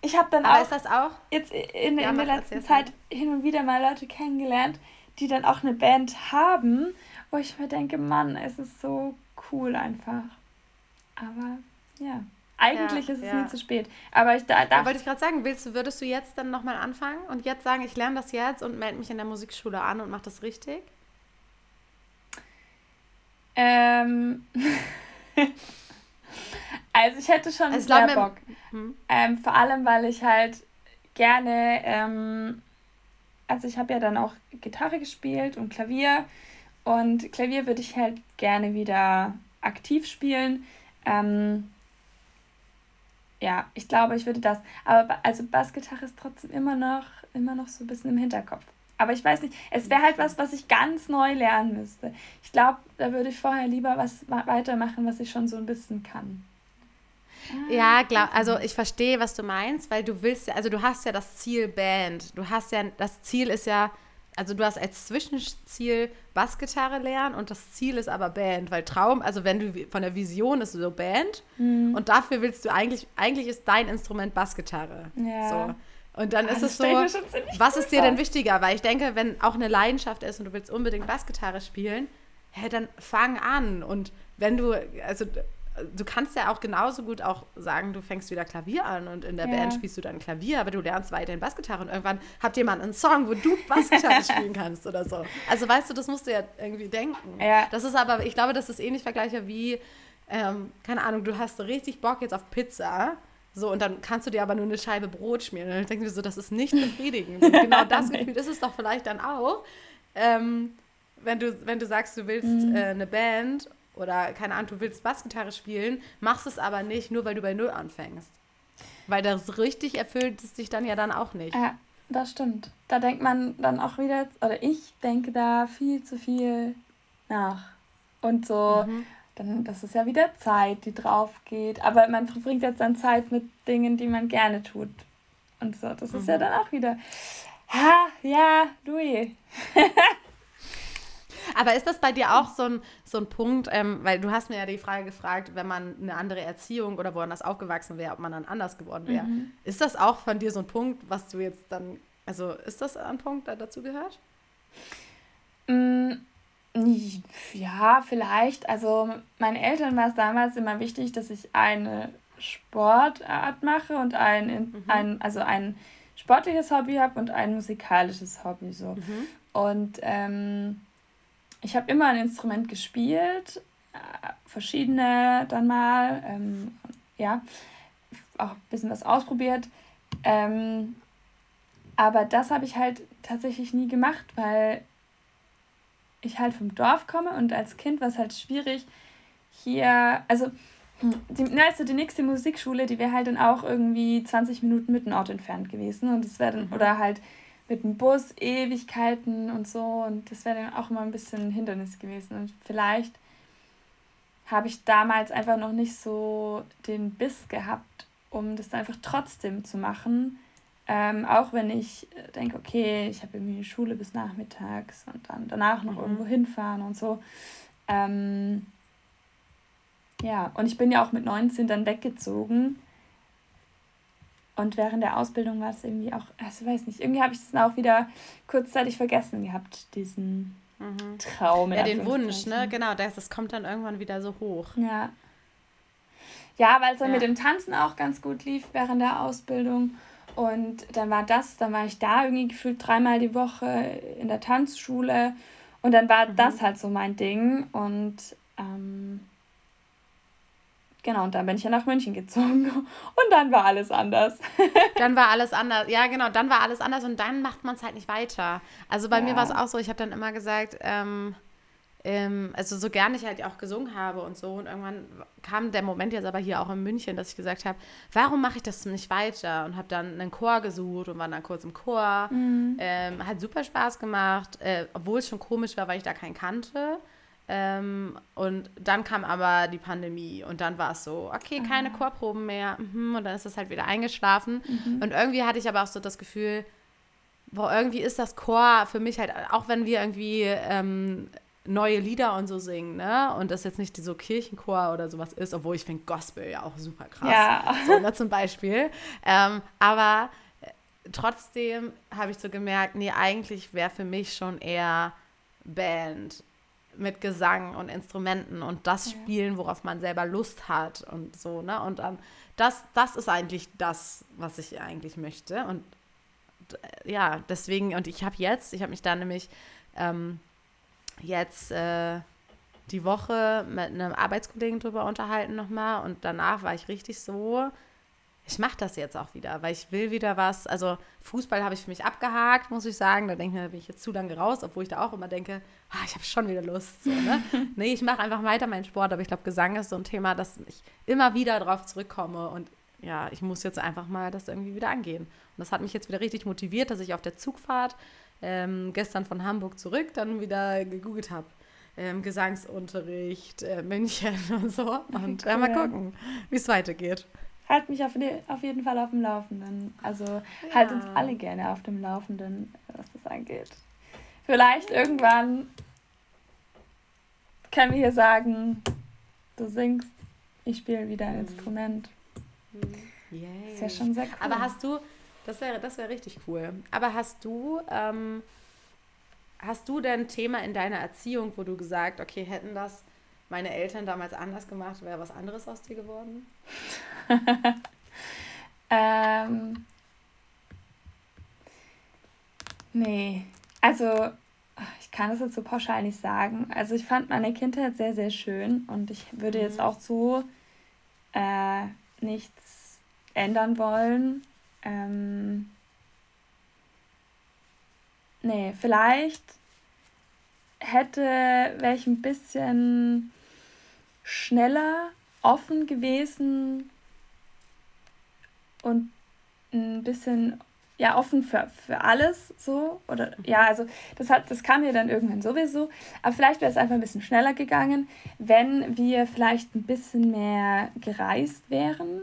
Ich habe dann Aber auch, auch jetzt in, ja, in der letzten Zeit hin und wieder mal Leute kennengelernt, die dann auch eine Band haben, wo ich mir denke, Mann, es ist so cool einfach. Aber ja. Eigentlich ja, ist es ja. nie zu spät. Aber ich da, da wollte ich gerade sagen, willst du, würdest du jetzt dann nochmal anfangen und jetzt sagen, ich lerne das jetzt und melde mich in der Musikschule an und mache das richtig? Ähm. also ich hätte schon also sehr Bock. Hm? Ähm, vor allem, weil ich halt gerne, ähm, also ich habe ja dann auch Gitarre gespielt und Klavier und Klavier würde ich halt gerne wieder aktiv spielen. Ähm, ja, ich glaube, ich würde das. Aber also Bassgitarre ist trotzdem immer noch, immer noch so ein bisschen im Hinterkopf. Aber ich weiß nicht, es wäre halt was, was ich ganz neu lernen müsste. Ich glaube, da würde ich vorher lieber was weitermachen, was ich schon so ein bisschen kann. Ja, glaub, also ich verstehe, was du meinst, weil du willst ja, also du hast ja das Ziel Band. Du hast ja, das Ziel ist ja, also du hast als Zwischenziel Bassgitarre lernen und das Ziel ist aber Band, weil Traum, also wenn du von der Vision ist so Band mhm. und dafür willst du eigentlich, eigentlich ist dein Instrument Bassgitarre. Ja. So. Und dann ist es so, was ist dir denn wichtiger? Weil ich denke, wenn auch eine Leidenschaft ist und du willst unbedingt Bassgitarre spielen, hä, dann fang an. Und wenn du, also du kannst ja auch genauso gut auch sagen, du fängst wieder Klavier an und in der ja. Band spielst du dann Klavier, aber du lernst weiterhin Bassgitarre und irgendwann habt jemand einen Song, wo du Bassgitarre spielen kannst oder so. Also weißt du, das musst du ja irgendwie denken. Ja. Das ist aber, ich glaube, das ist ähnlich vergleichbar wie, ähm, keine Ahnung, du hast richtig Bock jetzt auf Pizza so, und dann kannst du dir aber nur eine Scheibe Brot schmieren. Und dann denke ich mir so, das ist nicht befriedigend. Und genau das Gefühl ist es doch vielleicht dann auch, ähm, wenn, du, wenn du sagst, du willst mhm. äh, eine Band oder, keine Ahnung, du willst Bassgitarre spielen, machst es aber nicht, nur weil du bei Null anfängst. Weil das richtig erfüllt es dich dann ja dann auch nicht. Ja, das stimmt. Da denkt man dann auch wieder, oder ich denke da viel zu viel nach. Und so, mhm dann das ist ja wieder Zeit, die drauf geht. Aber man verbringt jetzt dann Zeit mit Dingen, die man gerne tut. Und so, das mhm. ist ja mhm. dann auch wieder. Ha, ja, Louis. Aber ist das bei dir auch so ein, so ein Punkt, ähm, weil du hast mir ja die Frage gefragt, wenn man eine andere Erziehung oder woanders aufgewachsen wäre, ob man dann anders geworden wäre. Mhm. Ist das auch von dir so ein Punkt, was du jetzt dann, also ist das ein Punkt, der dazu gehört? Mm, ja, vielleicht. Also meinen Eltern war es damals immer wichtig, dass ich eine Sportart mache und ein, mhm. ein also ein sportliches Hobby habe und ein musikalisches Hobby so. Mhm. Und ähm, ich habe immer ein Instrument gespielt, äh, verschiedene dann mal, ähm, ja, auch ein bisschen was ausprobiert. Ähm, aber das habe ich halt tatsächlich nie gemacht, weil ich halt vom Dorf komme und als Kind war es halt schwierig, hier, also hm, die, also die nächste Musikschule, die wäre halt dann auch irgendwie 20 Minuten mit dem Ort entfernt gewesen und das wäre dann, mhm. oder halt mit dem Bus Ewigkeiten und so und das wäre dann auch immer ein bisschen ein Hindernis gewesen und vielleicht habe ich damals einfach noch nicht so den Biss gehabt, um das einfach trotzdem zu machen, ähm, auch wenn ich denke, okay, ich habe irgendwie Schule bis nachmittags und dann danach noch mhm. irgendwo hinfahren und so. Ähm, ja, und ich bin ja auch mit 19 dann weggezogen. Und während der Ausbildung war es irgendwie auch, also weiß nicht, irgendwie habe ich es dann auch wieder kurzzeitig vergessen gehabt, diesen mhm. Traum. Ja, den Wunsch, ne? Genau, das, das kommt dann irgendwann wieder so hoch. Ja. Ja, weil es dann ja. mit dem Tanzen auch ganz gut lief während der Ausbildung. Und dann war das, dann war ich da irgendwie gefühlt dreimal die Woche in der Tanzschule. Und dann war mhm. das halt so mein Ding. Und ähm, genau, und dann bin ich ja nach München gezogen. Und dann war alles anders. dann war alles anders. Ja, genau, dann war alles anders. Und dann macht man es halt nicht weiter. Also bei ja. mir war es auch so, ich habe dann immer gesagt, ähm, ähm, also so gern ich halt auch gesungen habe und so. Und irgendwann kam der Moment jetzt aber hier auch in München, dass ich gesagt habe, warum mache ich das nicht weiter? Und habe dann einen Chor gesucht und war dann kurz im Chor. Mhm. Ähm, hat super Spaß gemacht, äh, obwohl es schon komisch war, weil ich da keinen kannte. Ähm, und dann kam aber die Pandemie und dann war es so, okay, keine ah. Chorproben mehr. Mhm, und dann ist es halt wieder eingeschlafen. Mhm. Und irgendwie hatte ich aber auch so das Gefühl, boah, irgendwie ist das Chor für mich halt, auch wenn wir irgendwie ähm, neue Lieder und so singen, ne? Und das jetzt nicht so Kirchenchor oder sowas ist, obwohl ich finde Gospel ja auch super krass. Ja. So, ne, zum Beispiel. Ähm, aber äh, trotzdem habe ich so gemerkt, nee, eigentlich wäre für mich schon eher Band mit Gesang und Instrumenten und das Spielen, worauf man selber Lust hat und so, ne? Und dann, das, das ist eigentlich das, was ich eigentlich möchte. Und äh, ja, deswegen, und ich habe jetzt, ich habe mich da nämlich ähm, jetzt äh, die Woche mit einem Arbeitskollegen drüber unterhalten nochmal und danach war ich richtig so, ich mache das jetzt auch wieder, weil ich will wieder was. Also Fußball habe ich für mich abgehakt, muss ich sagen. Da denke ich mir, da bin ich jetzt zu lange raus, obwohl ich da auch immer denke, ah, ich habe schon wieder Lust. So, ne? nee, ich mache einfach weiter meinen Sport, aber ich glaube, Gesang ist so ein Thema, dass ich immer wieder drauf zurückkomme und ja, ich muss jetzt einfach mal das irgendwie wieder angehen. Und das hat mich jetzt wieder richtig motiviert, dass ich auf der Zugfahrt ähm, gestern von Hamburg zurück dann wieder gegoogelt habe. Ähm, Gesangsunterricht, äh, München und so. Und cool. äh, mal gucken, wie es weitergeht. Halt mich auf, auf, jeden Fall auf dem Laufenden. Also ja. halt uns alle gerne auf dem Laufenden, was das angeht. vielleicht irgendwann können wir hier sagen, du singst, ich spiele wieder ein mhm. Instrument. Yay. Das wäre schon sehr cool. Aber hast du, das wäre das wär richtig cool. Aber hast du, ähm, hast du denn ein Thema in deiner Erziehung, wo du gesagt, okay, hätten das meine Eltern damals anders gemacht, wäre was anderes aus dir geworden? ähm, nee, also ich kann das jetzt so pauschal nicht sagen. Also ich fand meine Kindheit sehr, sehr schön und ich würde jetzt mhm. auch so äh, nichts ändern wollen. Ähm, nee, vielleicht hätte, wäre ich ein bisschen schneller offen gewesen und ein bisschen ja offen für, für alles so oder ja also das hat das kam mir dann irgendwann sowieso aber vielleicht wäre es einfach ein bisschen schneller gegangen wenn wir vielleicht ein bisschen mehr gereist wären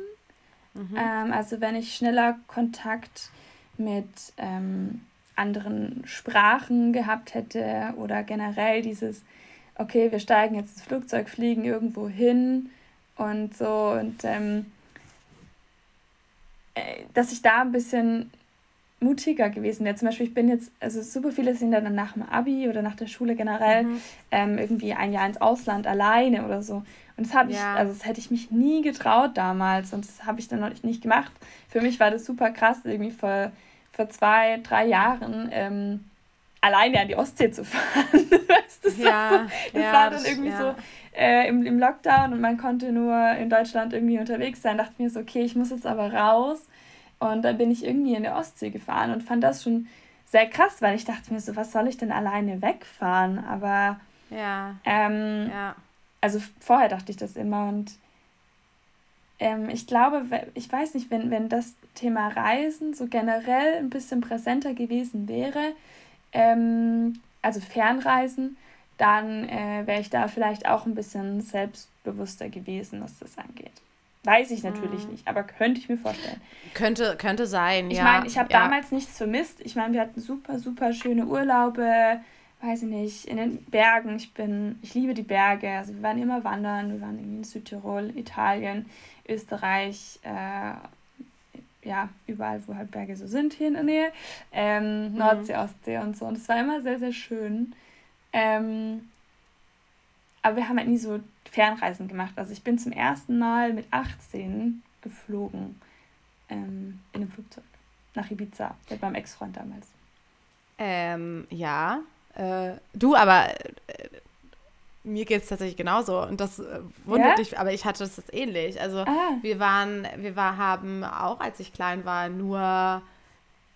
mhm. ähm, also wenn ich schneller Kontakt mit ähm, anderen Sprachen gehabt hätte oder generell dieses okay wir steigen jetzt ins Flugzeug fliegen irgendwo hin und so und ähm, äh, dass ich da ein bisschen mutiger gewesen wäre. Zum Beispiel, ich bin jetzt, also super viele sind dann nach dem Abi oder nach der Schule generell mhm. ähm, irgendwie ein Jahr ins Ausland alleine oder so. Und das habe ich, ja. also das hätte ich mich nie getraut damals und das habe ich dann noch nicht gemacht. Für mich war das super krass, irgendwie vor, vor zwei, drei Jahren ähm, alleine an die Ostsee zu fahren. das ja, war, so, das ja, war dann irgendwie ja. so äh, im, im Lockdown und man konnte nur in Deutschland irgendwie unterwegs sein. Dachte mir so, okay, ich muss jetzt aber raus und dann bin ich irgendwie in der Ostsee gefahren und fand das schon sehr krass, weil ich dachte mir so, was soll ich denn alleine wegfahren? Aber ja. Ähm, ja. Also vorher dachte ich das immer und ähm, ich glaube, ich weiß nicht, wenn, wenn das Thema Reisen so generell ein bisschen präsenter gewesen wäre, ähm, also Fernreisen, dann äh, wäre ich da vielleicht auch ein bisschen selbstbewusster gewesen, was das angeht. Weiß ich natürlich mhm. nicht, aber könnte ich mir vorstellen. Könnte, könnte sein, ich ja. Ich meine, ich habe ja. damals nichts vermisst. Ich meine, wir hatten super, super schöne Urlaube, weiß ich nicht, in den Bergen. Ich bin, ich liebe die Berge. Also wir waren immer wandern, wir waren in Südtirol, Italien, Österreich, äh, ja, überall, wo halt Berge so sind hier in der Nähe. Ähm, mhm. Nordsee, Ostsee und so. Und es war immer sehr, sehr schön. Ähm, aber wir haben halt nie so Fernreisen gemacht. Also ich bin zum ersten Mal mit 18 geflogen ähm, in einem Flugzeug nach Ibiza mit meinem Ex-Freund damals. Ähm, ja. Äh, du, aber äh, mir geht es tatsächlich genauso und das äh, wundert ja? dich, aber ich hatte das ähnlich. Also ah. wir waren, wir war, haben auch, als ich klein war, nur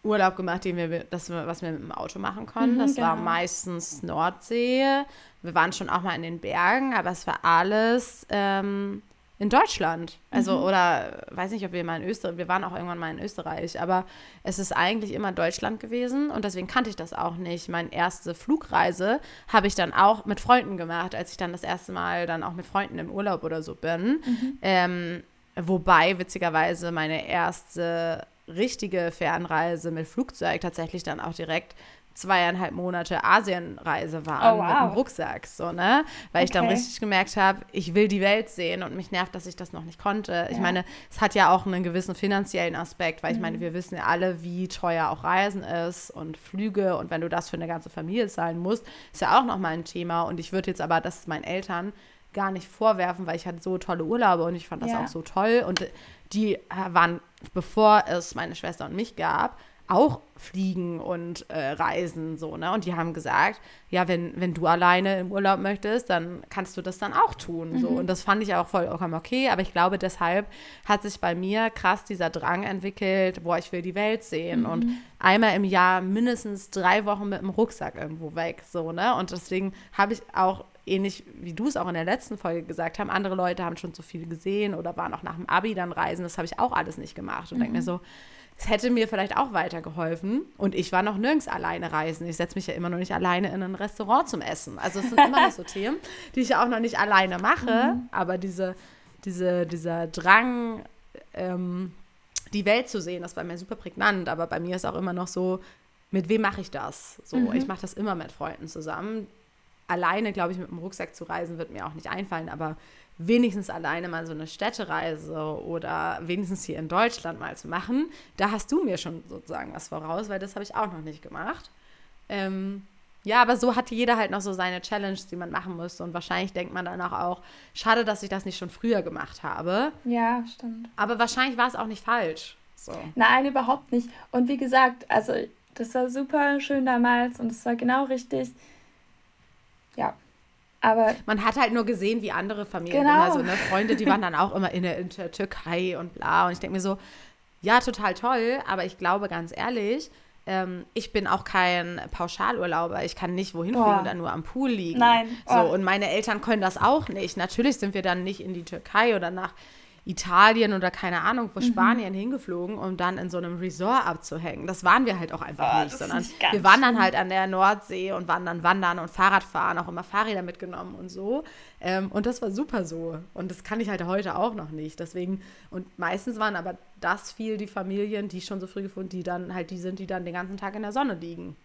Urlaub gemacht, den wir, das, was wir mit dem Auto machen konnten. Mhm, das genau. war meistens Nordsee. Wir waren schon auch mal in den Bergen, aber es war alles ähm, in Deutschland. Also, mhm. oder weiß nicht, ob wir mal in Österreich, wir waren auch irgendwann mal in Österreich, aber es ist eigentlich immer Deutschland gewesen und deswegen kannte ich das auch nicht. Meine erste Flugreise habe ich dann auch mit Freunden gemacht, als ich dann das erste Mal dann auch mit Freunden im Urlaub oder so bin. Mhm. Ähm, wobei, witzigerweise, meine erste richtige Fernreise mit Flugzeug tatsächlich dann auch direkt zweieinhalb Monate Asienreise war oh, wow. mit dem Rucksack, so, ne? Weil okay. ich dann richtig gemerkt habe, ich will die Welt sehen und mich nervt, dass ich das noch nicht konnte. Ja. Ich meine, es hat ja auch einen gewissen finanziellen Aspekt, weil mhm. ich meine, mhm. wir wissen ja alle, wie teuer auch Reisen ist und Flüge und wenn du das für eine ganze Familie zahlen musst, ist ja auch nochmal ein Thema und ich würde jetzt aber das meinen Eltern gar nicht vorwerfen, weil ich hatte so tolle Urlaube und ich fand das ja. auch so toll und die äh, waren, bevor es meine Schwester und mich gab, auch fliegen und äh, reisen so, ne? Und die haben gesagt, ja, wenn, wenn du alleine im Urlaub möchtest, dann kannst du das dann auch tun. Mhm. So. Und das fand ich auch vollkommen okay. Aber ich glaube, deshalb hat sich bei mir krass dieser Drang entwickelt, boah, ich will die Welt sehen. Mhm. Und einmal im Jahr mindestens drei Wochen mit dem Rucksack irgendwo weg. So, ne? Und deswegen habe ich auch ähnlich wie du es auch in der letzten Folge gesagt haben, andere Leute haben schon so viel gesehen oder waren auch nach dem Abi dann reisen. Das habe ich auch alles nicht gemacht. Und mhm. denke mir so, es hätte mir vielleicht auch weitergeholfen. Und ich war noch nirgends alleine reisen. Ich setze mich ja immer noch nicht alleine in ein Restaurant zum Essen. Also es sind immer noch so Themen, die ich auch noch nicht alleine mache. Mhm. Aber diese, diese, dieser Drang, ähm, die Welt zu sehen, das war mir super prägnant. Aber bei mir ist auch immer noch so, mit wem mache ich das? So, mhm. ich mache das immer mit Freunden zusammen. Alleine, glaube ich, mit dem Rucksack zu reisen, wird mir auch nicht einfallen, aber wenigstens alleine mal so eine Städtereise oder wenigstens hier in Deutschland mal zu machen, da hast du mir schon sozusagen was voraus, weil das habe ich auch noch nicht gemacht. Ähm, ja, aber so hat jeder halt noch so seine Challenge, die man machen muss. Und wahrscheinlich denkt man danach auch, schade, dass ich das nicht schon früher gemacht habe. Ja, stimmt. Aber wahrscheinlich war es auch nicht falsch. So. Nein, überhaupt nicht. Und wie gesagt, also das war super schön damals und es war genau richtig. Ja. Aber man hat halt nur gesehen, wie andere Familien genau. immer so, ne, Freunde, die waren dann auch immer in der, in der Türkei und bla. Und ich denke mir so, ja, total toll, aber ich glaube ganz ehrlich, ähm, ich bin auch kein Pauschalurlauber. Ich kann nicht wohin fliegen und dann nur am Pool liegen. Nein. Oh. So, und meine Eltern können das auch nicht. Natürlich sind wir dann nicht in die Türkei oder nach Italien oder keine Ahnung, wo mhm. Spanien hingeflogen, um dann in so einem Resort abzuhängen. Das waren wir halt auch einfach oh, nicht, sondern nicht wir waren dann halt an der Nordsee und waren dann wandern und Fahrradfahren, auch immer Fahrräder mitgenommen und so. Ähm, und das war super so. Und das kann ich halt heute auch noch nicht. Deswegen, und meistens waren aber das viel die Familien, die schon so früh gefunden, die dann halt die sind, die dann den ganzen Tag in der Sonne liegen.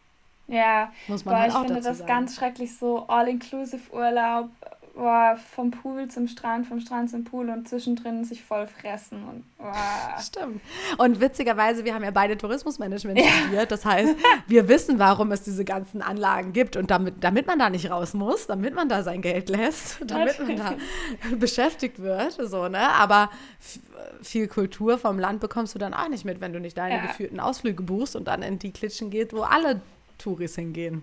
Ja, muss man Boah, halt ich finde das sagen. ganz schrecklich so All-Inclusive-Urlaub boah, vom Pool zum Strand, vom Strand zum Pool und zwischendrin sich voll fressen. Und, boah. Stimmt. Und witzigerweise, wir haben ja beide Tourismusmanagement ja. studiert. Das heißt, wir wissen, warum es diese ganzen Anlagen gibt. Und damit, damit man da nicht raus muss, damit man da sein Geld lässt, damit man da beschäftigt wird. So, ne? Aber viel Kultur vom Land bekommst du dann auch nicht mit, wenn du nicht deine ja. geführten Ausflüge buchst und dann in die Klitschen geht, wo alle Touris hingehen.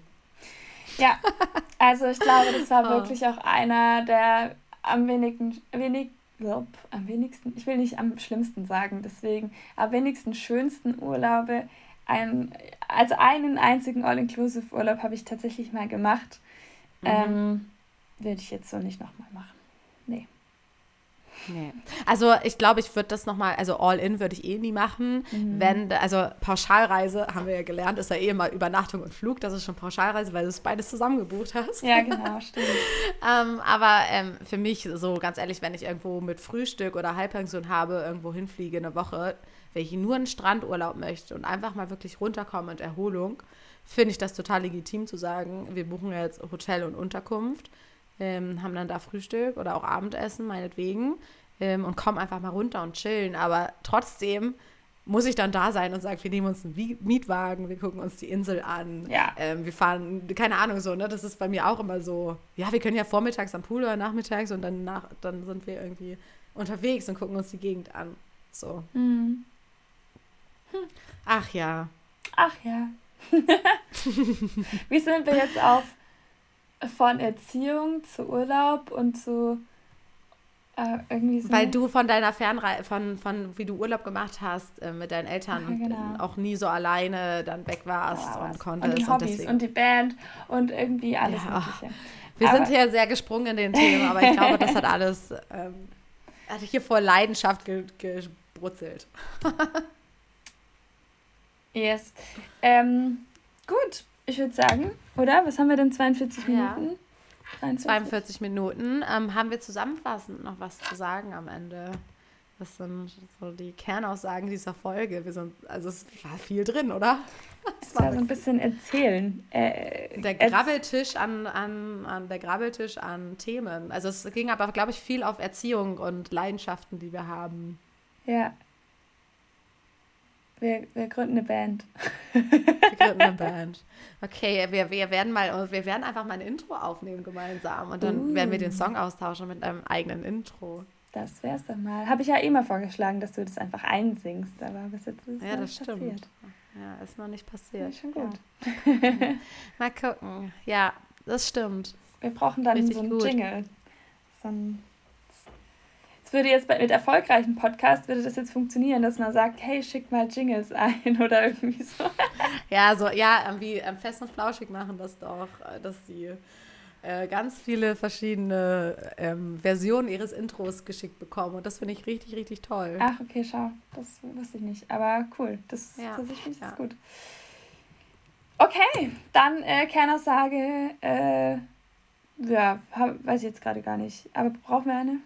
Ja, also ich glaube, das war oh. wirklich auch einer der am wenigen, wenig, am wenigsten, ich will nicht am schlimmsten sagen, deswegen, am wenigsten schönsten Urlaube. Ein, also einen einzigen All-Inclusive-Urlaub habe ich tatsächlich mal gemacht. Mhm. Ähm, Würde ich jetzt so nicht nochmal machen. Nee. Nee. Also ich glaube, ich würde das nochmal, also All-In würde ich eh nie machen. Mhm. Wenn, also Pauschalreise, haben wir ja gelernt, ist ja eh immer Übernachtung und Flug. Das ist schon Pauschalreise, weil du es beides zusammengebucht hast. Ja, genau, stimmt. ähm, aber ähm, für mich, so ganz ehrlich, wenn ich irgendwo mit Frühstück oder Halbpension habe, irgendwo hinfliege eine Woche, wenn ich nur einen Strandurlaub möchte und einfach mal wirklich runterkommen und Erholung, finde ich das total legitim zu sagen, wir buchen jetzt Hotel und Unterkunft ähm, haben dann da Frühstück oder auch Abendessen, meinetwegen, ähm, und kommen einfach mal runter und chillen. Aber trotzdem muss ich dann da sein und sagen, wir nehmen uns einen Mietwagen, wir gucken uns die Insel an, ja. ähm, wir fahren, keine Ahnung so, ne? Das ist bei mir auch immer so, ja, wir können ja vormittags am Pool oder nachmittags und dann, nach, dann sind wir irgendwie unterwegs und gucken uns die Gegend an. So. Mhm. Hm. Ach ja. Ach ja. Wie sind wir jetzt auf von Erziehung zu Urlaub und zu äh, irgendwie so. Weil du von deiner Fernreise, von, von wie du Urlaub gemacht hast äh, mit deinen Eltern ja, genau. und auch nie so alleine dann weg warst ja, und konntest. Und die Hobbys und, und, die Band und irgendwie alles ja, Mögliche. Wir aber sind hier sehr gesprungen in den Themen, aber ich glaube, das hat alles, ähm, hat hier vor Leidenschaft ge gebrutzelt. yes. Ähm, gut, ich würde sagen, oder? Was haben wir denn? 42 Minuten? Ja. 43, 42 Minuten. Ähm, haben wir zusammenfassend noch was zu sagen am Ende? Das sind so die Kernaussagen dieser Folge. Wir sind, also es war viel drin, oder? Es war so ein bisschen erzählen. Äh, der Grabbeltisch an, an, an der Grabbeltisch an Themen. Also es ging aber, glaube ich, viel auf Erziehung und Leidenschaften, die wir haben. Ja, wir, wir gründen eine Band. Wir gründen eine Band. Okay, wir, wir werden mal, wir werden einfach mal ein Intro aufnehmen gemeinsam und dann uh. werden wir den Song austauschen mit einem eigenen Intro. Das wär's dann mal. Habe ich ja immer vorgeschlagen, dass du das einfach einsingst, aber bis jetzt ist es ja, das stimmt. passiert. Ja, ist noch nicht passiert. Ja, schon gut. Ja. mal gucken. Ja, das stimmt. Wir brauchen dann Richtig so einen gut. Jingle. So würde jetzt bei, mit erfolgreichen Podcasts würde das jetzt funktionieren, dass man sagt, hey, schick mal Jingles ein oder irgendwie so. ja, so, ja, wie ähm, fest und flauschig machen das doch, äh, dass sie äh, ganz viele verschiedene ähm, Versionen ihres Intros geschickt bekommen. Und das finde ich richtig, richtig toll. Ach, okay, schau. Das wusste ich nicht. Aber cool. Das, ja, das ich ja. gut. Okay, dann äh, Kernaussage. Äh, ja, hab, weiß ich jetzt gerade gar nicht. Aber brauchen wir eine?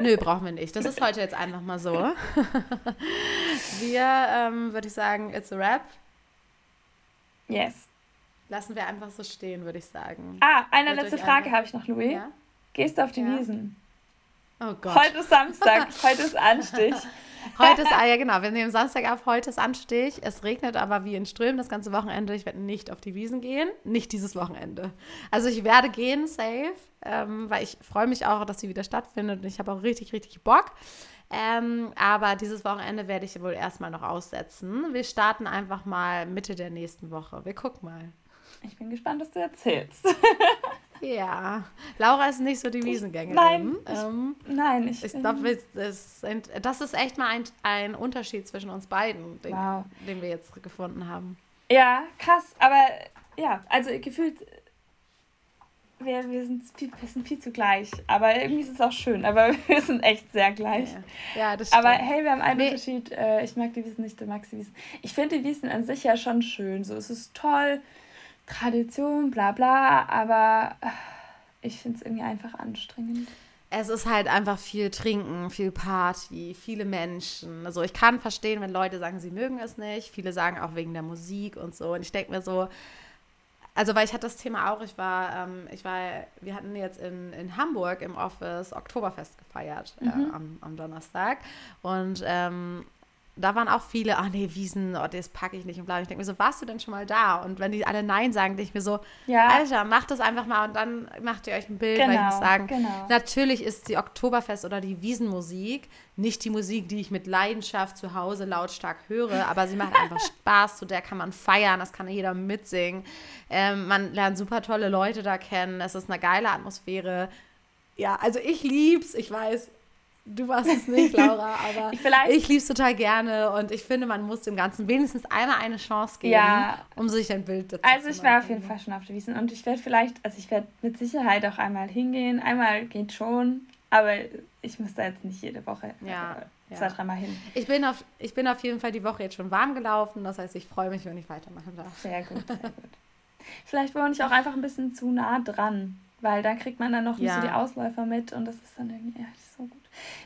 Nö, brauchen wir nicht. Das ist heute jetzt einfach mal so. Wir, ähm, würde ich sagen, it's a wrap. Yes. Lassen wir einfach so stehen, würde ich sagen. Ah, eine letzte Frage habe ich noch, Louis. Ja? Gehst du auf die ja. Wiesen? Oh Gott. Heute ist Samstag, heute ist Anstich. Heute ist, ah ja genau, wir nehmen Samstag auf, heute ist Anstich. Es regnet aber wie in Strömen das ganze Wochenende. Ich werde nicht auf die Wiesen gehen, nicht dieses Wochenende. Also ich werde gehen, safe, ähm, weil ich freue mich auch, dass sie wieder stattfindet und ich habe auch richtig, richtig Bock. Ähm, aber dieses Wochenende werde ich wohl erstmal noch aussetzen. Wir starten einfach mal Mitte der nächsten Woche. Wir gucken mal. Ich bin gespannt, was du erzählst. Ja, Laura ist nicht so die Wiesengängerin. Nein, ähm, ich, nein, ich, ich glaube, das, das, ist echt mal ein, ein Unterschied zwischen uns beiden, den, wow. den wir jetzt gefunden haben. Ja, krass, aber ja, also gefühlt, wir, wir, sind viel, wir sind viel zu gleich, aber irgendwie ist es auch schön, aber wir sind echt sehr gleich. Ja, ja das stimmt. Aber hey, wir haben einen nee. Unterschied, äh, ich mag die Wiesen nicht, du magst die Wiesen. Ich finde die Wiesen an sich ja schon schön, so es ist toll, Tradition, bla bla, aber äh, ich finde es irgendwie einfach anstrengend. Es ist halt einfach viel Trinken, viel Party, viele Menschen. Also ich kann verstehen, wenn Leute sagen, sie mögen es nicht. Viele sagen auch wegen der Musik und so. Und ich denke mir so, also weil ich hatte das Thema auch, ich war, ähm, ich war, wir hatten jetzt in, in Hamburg im Office Oktoberfest gefeiert äh, mhm. am, am Donnerstag. Und ähm, da waren auch viele, ach nee, Wiesen, oh, das packe ich nicht und bla. Ich denke mir so, warst du denn schon mal da? Und wenn die alle Nein sagen, denke ich mir so, ja. Alter, macht das einfach mal und dann macht ihr euch ein Bild, genau, weil ich muss genau, sagen, genau. natürlich ist die Oktoberfest oder die Wiesenmusik nicht die Musik, die ich mit Leidenschaft zu Hause lautstark höre, aber sie macht einfach Spaß, zu der kann man feiern, das kann jeder mitsingen. Ähm, man lernt super tolle Leute da kennen, es ist eine geile Atmosphäre. Ja, also ich lieb's, ich weiß, Du warst es nicht, Laura, aber ich liebe es total gerne und ich finde, man muss dem Ganzen wenigstens einmal eine Chance geben, ja. um sich ein Bild dazu also zu machen. Also ich war auf jeden Fall schon auf der Wiesen und ich werde vielleicht, also ich werde mit Sicherheit auch einmal hingehen. Einmal geht schon, aber ich muss da jetzt nicht jede Woche ja, äh, zwei, ja. dreimal hin. Ich bin, auf, ich bin auf jeden Fall die Woche jetzt schon warm gelaufen, das heißt, ich freue mich, wenn ich weitermachen darf. Sehr gut, sehr gut. Vielleicht wohne ich auch einfach ein bisschen zu nah dran, weil dann kriegt man dann noch ja. so die Ausläufer mit und das ist dann irgendwie ja.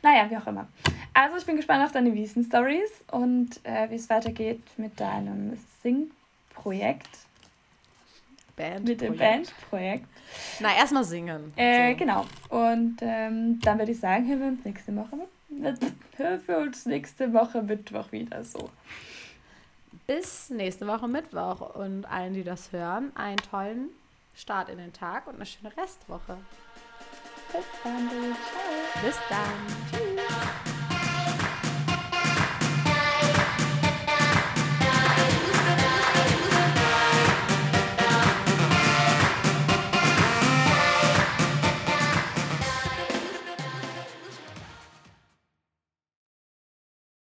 Naja, wie auch immer. Also ich bin gespannt auf deine Wiesen-Stories und äh, wie es weitergeht mit deinem Sing-Projekt. Band mit dem Bandprojekt. Na, erstmal singen. Äh, so. Genau. Und ähm, dann würde ich sagen, hören wir uns nächste Woche mit, hören wir uns nächste Woche Mittwoch wieder so. Bis nächste Woche Mittwoch und allen, die das hören, einen tollen Start in den Tag und eine schöne Restwoche. Bis dann. Ciao. Bis dann. Tschüss.